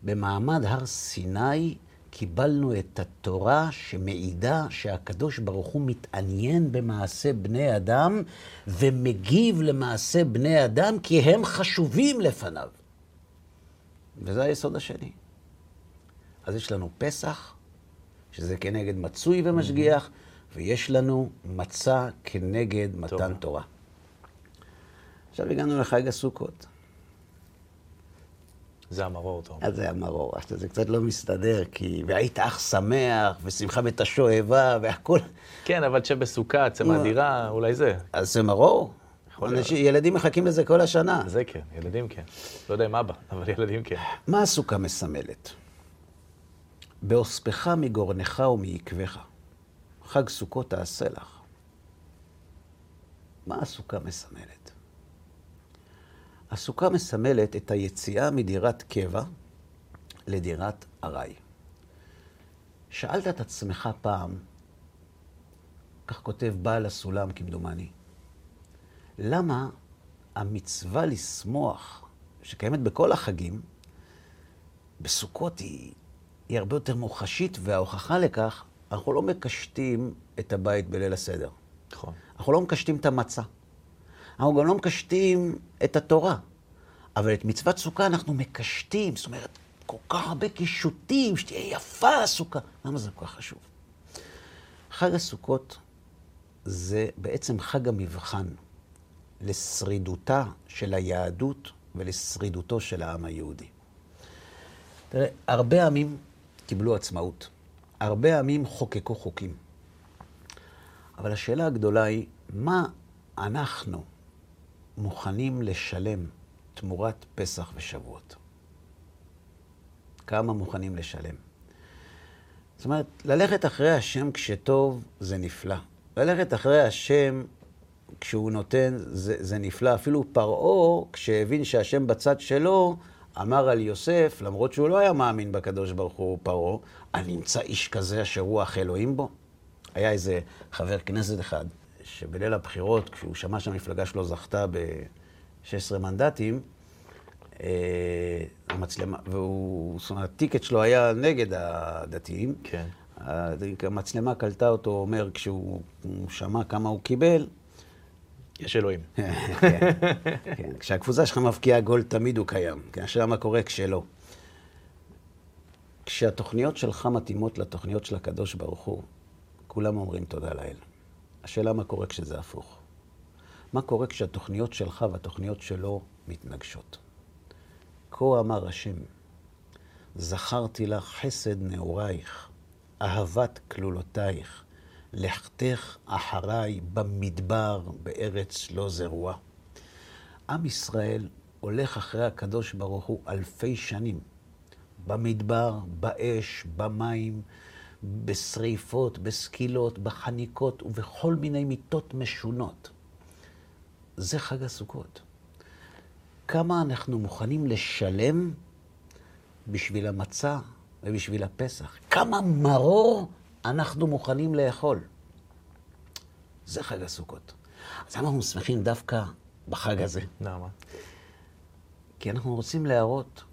במעמד הר סיני קיבלנו את התורה שמעידה שהקדוש ברוך הוא מתעניין במעשה בני אדם ומגיב למעשה בני אדם כי הם חשובים לפניו. וזה היסוד השני. אז יש לנו פסח, שזה כנגד מצוי ומשגיח, ויש לנו מצה כנגד מתן תורה. עכשיו הגענו לחג הסוכות. זה המרור, אתה אומר. אז זה המרור, עכשיו זה קצת לא מסתדר, כי והיית אח שמח, ושמחה בתשואבה, והכול. כן, אבל שבסוכה, צא מהדירה, אולי זה. אז זה מרור. אנשים- ילדים מחכים לזה כל השנה. זה כן, ילדים כן. לא יודע אם אבא, אבל ילדים כן. מה הסוכה מסמלת? באוספך מגורנך ומעקבך, חג סוכות תעשה לך. מה הסוכה מסמלת? הסוכה מסמלת את היציאה מדירת קבע לדירת ארעי. שאלת את עצמך פעם, כך כותב בעל הסולם כמדומני, למה המצווה לשמוח, שקיימת בכל החגים, בסוכות היא, היא הרבה יותר מוחשית, וההוכחה לכך, אנחנו לא מקשטים את הבית בליל הסדר. נכון. אנחנו לא מקשטים את המצה. אנחנו גם לא מקשטים את התורה. אבל את מצוות סוכה אנחנו מקשטים, זאת אומרת, כל כך הרבה קישוטים, שתהיה יפה הסוכה. למה זה כל כך חשוב? חג הסוכות זה בעצם חג המבחן לשרידותה של היהדות ולשרידותו של העם היהודי. תראה, הרבה עמים קיבלו עצמאות. הרבה עמים חוקקו חוקים. אבל השאלה הגדולה היא, מה אנחנו מוכנים לשלם תמורת פסח ושבועות? כמה מוכנים לשלם? זאת אומרת, ללכת אחרי השם כשטוב זה נפלא. ללכת אחרי השם כשהוא נותן זה, זה נפלא. אפילו פרעה, כשהבין שהשם בצד שלו, אמר על יוסף, למרות שהוא לא היה מאמין בקדוש ברוך הוא פרעה, אני נמצא איש כזה אשר רוח אלוהים בו. היה איזה חבר כנסת אחד, שבליל הבחירות, כשהוא שמע שהמפלגה שלו זכתה ב-16 מנדטים, אה, המצלמה, והוא, זאת אומרת, הטיקט שלו היה נגד הדתיים. כן. המצלמה קלטה אותו אומר, כשהוא הוא שמע כמה הוא קיבל, יש אלוהים. <laughs> כן, כן. כשהקבוצה שלך מבקיעה גול, תמיד הוא קיים. כן, השאלה מה קורה כשלא. כשהתוכניות שלך מתאימות לתוכניות של הקדוש ברוך הוא, כולם אומרים תודה לאל. השאלה מה קורה כשזה הפוך. מה קורה כשהתוכניות שלך והתוכניות שלו מתנגשות. כה אמר השם, זכרתי לך חסד נעורייך, אהבת כלולותייך, לכתך אחריי במדבר בארץ לא זרועה. עם ישראל הולך אחרי הקדוש ברוך הוא אלפי שנים, במדבר, באש, במים, בשריפות, בסקילות, בחניקות ובכל מיני מיתות משונות. זה חג הסוכות. כמה אנחנו מוכנים לשלם בשביל המצה ובשביל הפסח? כמה מרור אנחנו מוכנים לאכול? זה חג הסוכות. אז למה אנחנו שמחים דווקא בחג הזה? למה? כי אנחנו רוצים להראות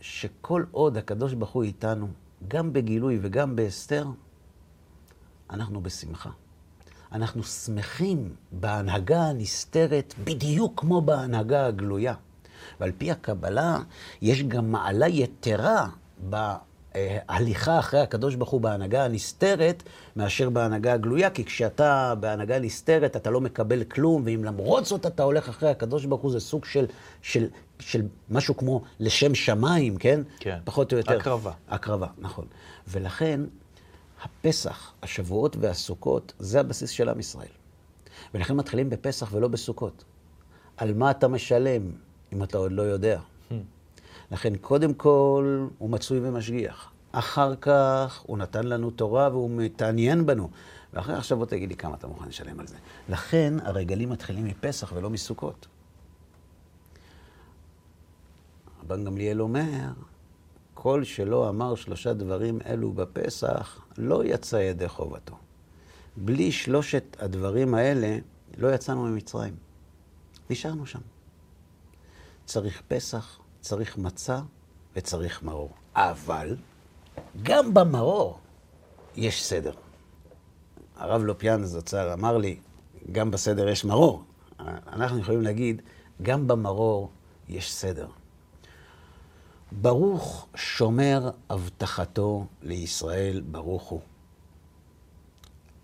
שכל עוד הקדוש ברוך הוא איתנו, גם בגילוי וגם בהסתר, אנחנו בשמחה. אנחנו שמחים בהנהגה הנסתרת בדיוק כמו בהנהגה הגלויה. ועל פי הקבלה, יש גם מעלה יתרה בהליכה אחרי הקדוש ברוך הוא בהנהגה הנסתרת, מאשר בהנהגה הגלויה, כי כשאתה בהנהגה נסתרת, אתה לא מקבל כלום, ואם למרות זאת אתה הולך אחרי הקדוש ברוך הוא, זה סוג של, של, של משהו כמו לשם שמיים, כן? כן. פחות או יותר. הקרבה. הקרבה, נכון. ולכן, הפסח, השבועות והסוכות, זה הבסיס של עם ישראל. ולכן מתחילים בפסח ולא בסוכות. על מה אתה משלם, אם אתה עוד לא יודע? לכן, קודם כל, הוא מצוי ומשגיח. אחר כך, הוא נתן לנו תורה והוא מתעניין בנו. ואחרי עכשיו בוא תגיד לי כמה אתה מוכן לשלם על זה. לכן הרגלים מתחילים מפסח ולא מסוכות. רבן גמליאל אומר, כל שלא אמר שלושה דברים אלו בפסח, לא יצא ידי חובתו. בלי שלושת הדברים האלה, לא יצאנו ממצרים. נשארנו שם. צריך פסח, צריך מצה וצריך מרור. אבל גם במרור יש סדר. הרב לופיאן זצ"ל אמר לי, גם בסדר יש מרור. אנחנו יכולים להגיד, גם במרור יש סדר. ברוך שומר הבטחתו לישראל, ברוך הוא.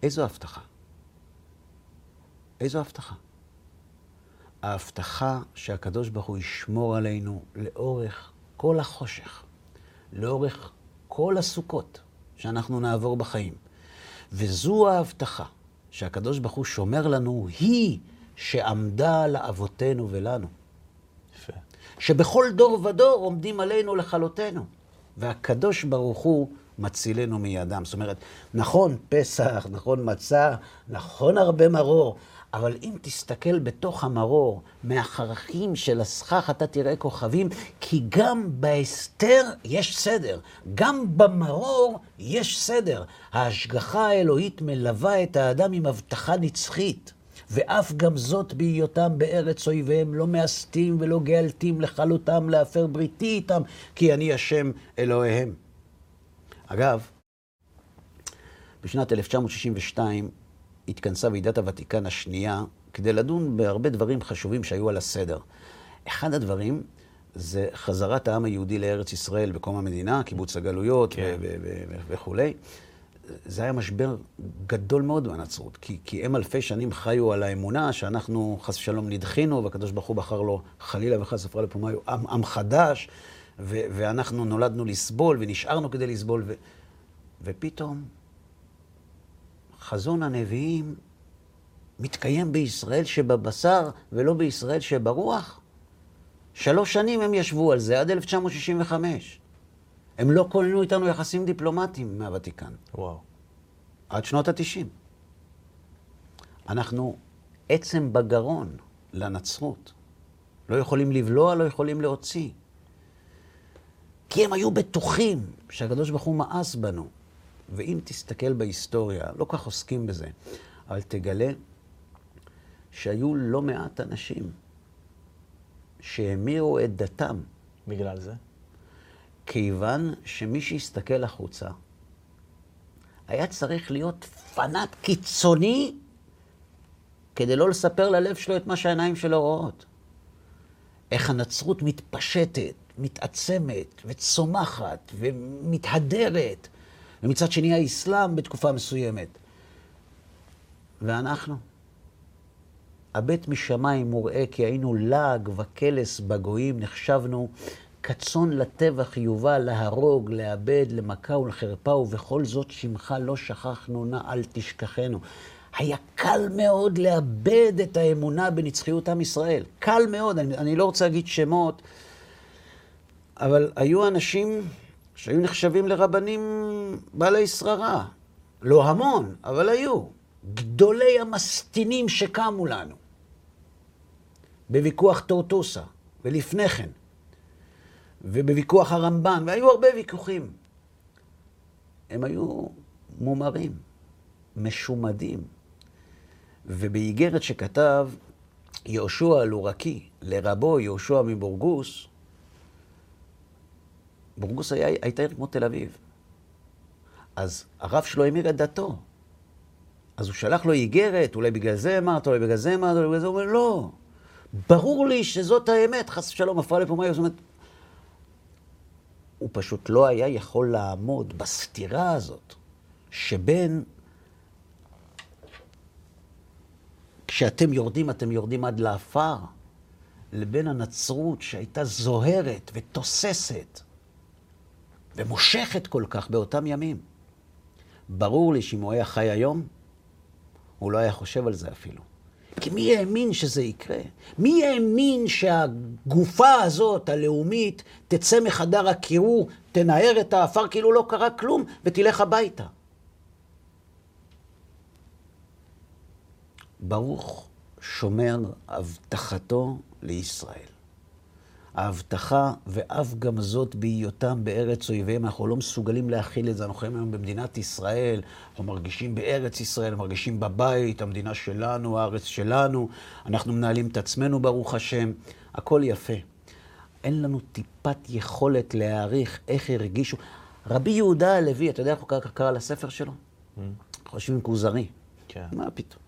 איזו הבטחה? איזו הבטחה? ההבטחה שהקדוש ברוך הוא ישמור עלינו לאורך כל החושך, לאורך כל הסוכות שאנחנו נעבור בחיים. וזו ההבטחה שהקדוש ברוך הוא שומר לנו, היא שעמדה לאבותינו ולנו. יפה. שבכל דור ודור עומדים עלינו לכלותנו. והקדוש ברוך הוא מצילנו מידם. זאת אומרת, נכון פסח, נכון מצה, נכון הרבה מרור, אבל אם תסתכל בתוך המרור, מהחרכים של הסכך אתה תראה כוכבים, כי גם בהסתר יש סדר, גם במרור יש סדר. ההשגחה האלוהית מלווה את האדם עם הבטחה נצחית. ואף גם זאת בהיותם בארץ אויביהם, לא מאסתים ולא גאלתים לכלותם, להפר בריתי איתם, כי אני השם אלוהיהם. אגב, בשנת 1962 התכנסה ועידת הוותיקן השנייה כדי לדון בהרבה דברים חשובים שהיו על הסדר. אחד הדברים זה חזרת העם היהודי לארץ ישראל בקום המדינה, קיבוץ הגלויות כן. וכולי. זה היה משבר גדול מאוד בנצרות, כי, כי הם אלפי שנים חיו על האמונה שאנחנו חס ושלום נדחינו, והקדוש ברוך הוא בחר לו חלילה וחס ופרה לפומיו עם, עם חדש, ו, ואנחנו נולדנו לסבול ונשארנו כדי לסבול, ו, ופתאום חזון הנביאים מתקיים בישראל שבבשר ולא בישראל שברוח? שלוש שנים הם ישבו על זה, עד 1965. הם לא כוננו איתנו יחסים דיפלומטיים מהוותיקן. וואו. עד שנות ה-90. אנחנו עצם בגרון לנצרות. לא יכולים לבלוע, לא יכולים להוציא. כי הם היו בטוחים שהקדוש ברוך הוא מאס בנו. ואם תסתכל בהיסטוריה, לא כך עוסקים בזה, אבל תגלה שהיו לא מעט אנשים שהמירו את דתם. בגלל זה? כיוון שמי שהסתכל החוצה היה צריך להיות פנאט קיצוני כדי לא לספר ללב שלו את מה שהעיניים שלו רואות. איך הנצרות מתפשטת, מתעצמת וצומחת ומתהדרת, ומצד שני האסלאם בתקופה מסוימת. ואנחנו? הבט משמיים וראה כי היינו לעג וקלס בגויים, נחשבנו כצאן לטבח יובל, להרוג, לאבד, למכה ולחרפה, ובכל זאת שמך לא שכחנו, נא אל תשכחנו. היה קל מאוד לאבד את האמונה בנצחיות עם ישראל. קל מאוד, אני, אני לא רוצה להגיד שמות, אבל היו אנשים שהיו נחשבים לרבנים בעלי שררה. לא המון, אבל היו. גדולי המסטינים שקמו לנו. בוויכוח טורטוסה, ולפני כן. ובוויכוח הרמב"ן, והיו הרבה ויכוחים. הם היו מומרים, משומדים. ובאיגרת שכתב יהושע הלורקי לרבו יהושע מבורגוס, בורגוס היה, הייתה עיר כמו תל אביב. אז הרב שלו המיר את דתו. אז הוא שלח לו איגרת, אולי בגלל זה אמרת, אולי בגלל זה אמרת, אולי בגלל זה, הוא אומר, לא. ברור לי שזאת האמת, חס ושלום, הפרעה לפומאי, זאת אומרת, הוא פשוט לא היה יכול לעמוד בסתירה הזאת שבין כשאתם יורדים, אתם יורדים עד לעפר, לבין הנצרות שהייתה זוהרת ותוססת ומושכת כל כך באותם ימים. ברור לי שאם הוא היה חי היום, הוא לא היה חושב על זה אפילו. כי מי האמין שזה יקרה? מי האמין שהגופה הזאת, הלאומית, תצא מחדר הקירור, תנער את האפר כאילו לא קרה כלום, ותלך הביתה? ברוך שומר הבטחתו לישראל. ההבטחה, ואף גם זאת בהיותם בארץ אויביהם, אנחנו לא מסוגלים להכיל את זה. אנחנו חיים היום במדינת ישראל, אנחנו מרגישים בארץ ישראל, מרגישים בבית, המדינה שלנו, הארץ שלנו, אנחנו מנהלים את עצמנו, ברוך השם, הכל יפה. אין לנו טיפת יכולת להעריך איך הרגישו. רבי יהודה הלוי, אתה יודע איך הוא קרא לספר שלו? Mm. חושבים כוזרי. כן. מה פתאום?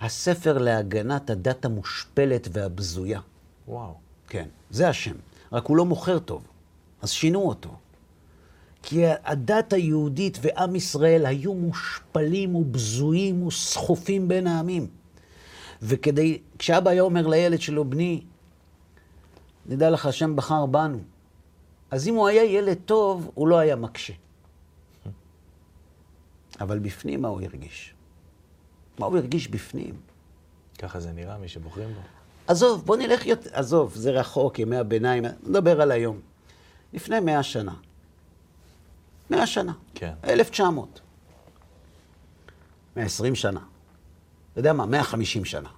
הספר להגנת הדת המושפלת והבזויה. וואו. כן, זה השם. רק הוא לא מוכר טוב, אז שינו אותו. כי הדת היהודית ועם ישראל היו מושפלים ובזויים וסחופים בין העמים. וכדי, כשאבא היה אומר לילד שלו, בני, נדע לך, השם בחר בנו. אז אם הוא היה ילד טוב, הוא לא היה מקשה. אבל בפנים מה הוא הרגיש? מה הוא הרגיש בפנים? ככה זה נראה, מי שבוחרים בו. עזוב, בוא נלך יותר, עזוב, זה רחוק, ימי הביניים, נדבר על היום. לפני מאה שנה. מאה שנה. כן. אלף תשע מאות. מאה עשרים שנה. אתה יודע מה, מאה חמישים שנה.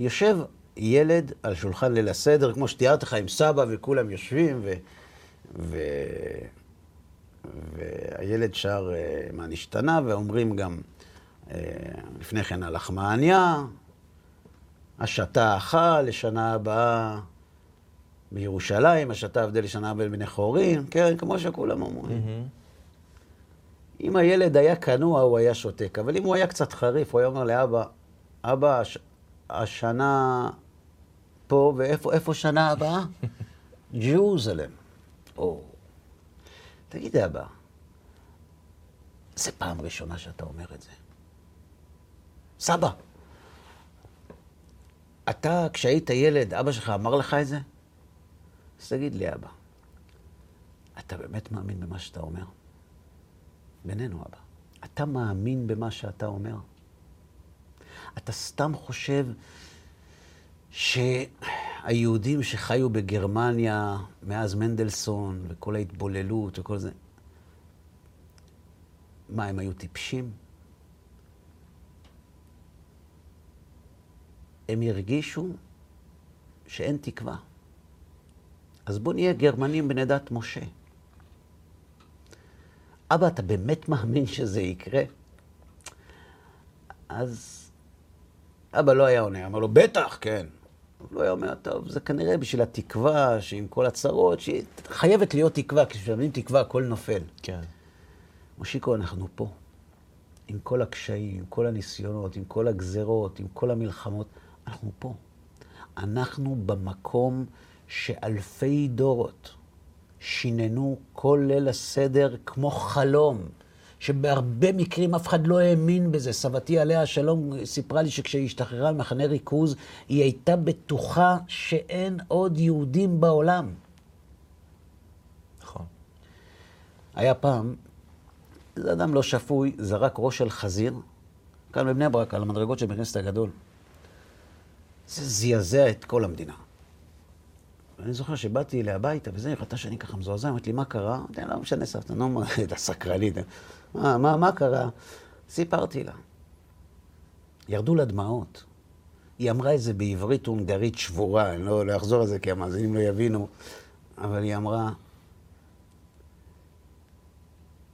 יושב ילד על שולחן ליל הסדר, כמו שתיארתי לך, עם סבא וכולם יושבים, ו... ו... והילד שר אה, מה נשתנה, ואומרים גם אה, לפני כן הלחמניה, השתה אכל לשנה הבאה בירושלים, השתה עבדי לשנה הבאה בבני חורין, כן, כמו שכולם אומרים. Mm-hmm. אם הילד היה כנוע, הוא היה שותק, אבל אם הוא היה קצת חריף, הוא היה אומר לאבא, אבא, הש... השנה פה, ואיפה שנה הבאה? <laughs> ג'רוזלם. או... תגיד, אבא, זה פעם ראשונה שאתה אומר את זה. סבא, אתה, כשהיית ילד, אבא שלך אמר לך את זה? אז תגיד לי, אבא, אתה באמת מאמין במה שאתה אומר? בינינו, אבא. אתה מאמין במה שאתה אומר? אתה סתם חושב שהיהודים שחיו בגרמניה מאז מנדלסון וכל ההתבוללות וכל זה, מה, הם היו טיפשים? הם הרגישו שאין תקווה. אז בוא נהיה גרמנים בני דת משה. אבא, אתה באמת מאמין שזה יקרה? אז אבא לא היה עונה, אמר לו, בטח, כן. הוא לא היה אומר, טוב, זה כנראה בשביל התקווה, שעם כל הצרות, שחייבת להיות תקווה, כי כששמים תקווה הכל נופל. כן. מושיקו, אנחנו פה. עם כל הקשיים, עם כל הניסיונות, עם כל הגזרות, עם כל המלחמות. אנחנו פה. אנחנו במקום שאלפי דורות שיננו כל ליל הסדר כמו חלום, שבהרבה מקרים אף אחד לא האמין בזה. סבתי עליה השלום סיפרה לי שכשהיא השתחררה ממחנה ריכוז, היא הייתה בטוחה שאין עוד יהודים בעולם. נכון. היה פעם, איזה אדם לא שפוי, זרק ראש של חזיר, כאן בבני ברק, על המדרגות של בית הגדול. זה זעזע את כל המדינה. ואני זוכר שבאתי אליה הביתה, וזה, היא ראתה שאני ככה מזועזע, אמרתי לי, מה קרה? אמרתי לא משנה, סבתא, נו, מה, <laughs> אתה סקרנית. מה, מה, מה קרה? סיפרתי לה. ירדו לה דמעות. היא אמרה את זה בעברית הונגרית שבורה, אני לא, לא אחזור על זה כי המאזינים לא יבינו, אבל היא אמרה,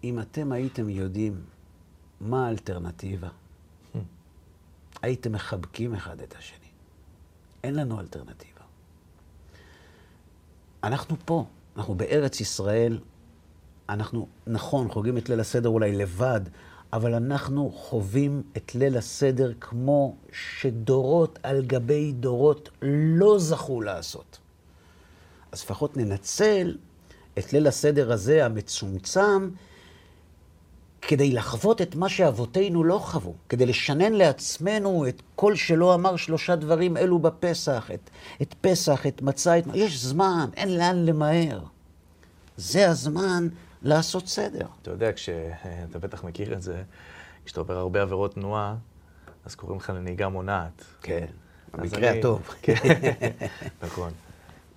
אם אתם הייתם יודעים מה האלטרנטיבה, hmm. הייתם מחבקים אחד את השני. אין לנו אלטרנטיבה. אנחנו פה, אנחנו בארץ ישראל, אנחנו, נכון, חוגגים את ליל הסדר אולי לבד, אבל אנחנו חווים את ליל הסדר כמו שדורות על גבי דורות לא זכו לעשות. אז לפחות ננצל את ליל הסדר הזה, המצומצם, כדי לחוות את מה שאבותינו לא חוו, כדי לשנן לעצמנו את כל שלא אמר שלושה דברים אלו בפסח, את, את פסח, את מצה, את... יש זמן, אין לאן למהר. זה הזמן לעשות סדר. אתה יודע, כשאתה בטח מכיר את זה, כשאתה עובר הרבה עבירות תנועה, אז קוראים לך לנהיגה מונעת. כן, במקרה אני... הטוב. <laughs> כן, נכון.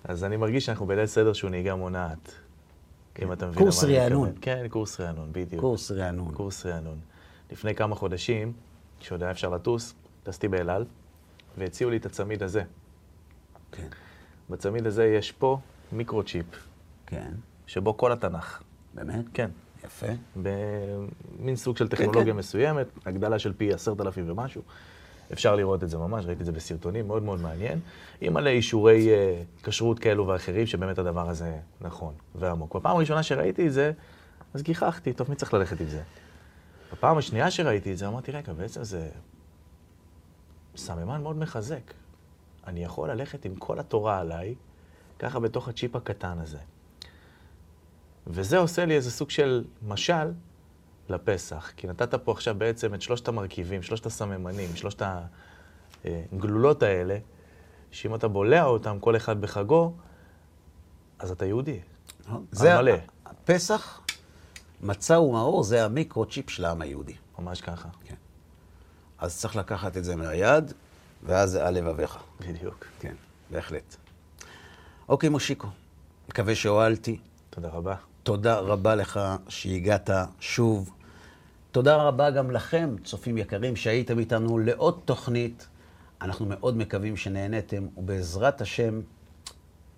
אז אני מרגיש שאנחנו בליל סדר שהוא נהיגה מונעת. אם אתה מבין קורס רענון. כן, קורס רענון, בדיוק. קורס רענון. קורס רענון. לפני כמה חודשים, כשעוד היה אפשר לטוס, טסתי באל על, והציעו לי את הצמיד הזה. כן. בצמיד הזה יש פה מיקרוצ'יפ, כן. שבו כל התנ"ך. באמת? כן. יפה. במין סוג של טכנולוגיה כן. מסוימת, הגדלה של פי עשרת אלפים ומשהו. אפשר לראות את זה ממש, ראיתי את זה בסרטונים, מאוד מאוד מעניין. עם מלא אישורי אה, כשרות כאלו ואחרים, שבאמת הדבר הזה נכון ועמוק. בפעם הראשונה שראיתי את זה, אז גיחכתי, טוב, מי צריך ללכת עם זה? בפעם השנייה שראיתי את זה, אמרתי, רגע, בעצם זה סממן מאוד מחזק. אני יכול ללכת עם כל התורה עליי, ככה בתוך הצ'יפ הקטן הזה. וזה עושה לי איזה סוג של משל לפסח. כי נתת פה עכשיו בעצם את שלושת המרכיבים, שלושת הסממנים, שלושת הגלולות האלה, שאם אתה בולע אותם, כל אחד בחגו, אז אתה יהודי. זה מלא. פסח, מצה ומאור, זה המיקרו-צ'יפ של העם היהודי. ממש ככה. כן. אז צריך לקחת את זה מהיד, ואז זה על לבביך. בדיוק. כן, בהחלט. אוקיי, מושיקו, מקווה שהועלתי. תודה רבה. תודה רבה לך שהגעת שוב. תודה רבה גם לכם, צופים יקרים, שהייתם איתנו לעוד תוכנית. אנחנו מאוד מקווים שנהניתם, ובעזרת השם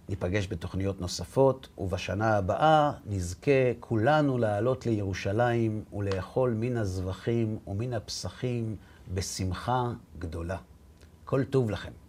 ניפגש בתוכניות נוספות, ובשנה הבאה נזכה כולנו לעלות לירושלים ולאכול מן הזבחים ומן הפסחים בשמחה גדולה. כל טוב לכם.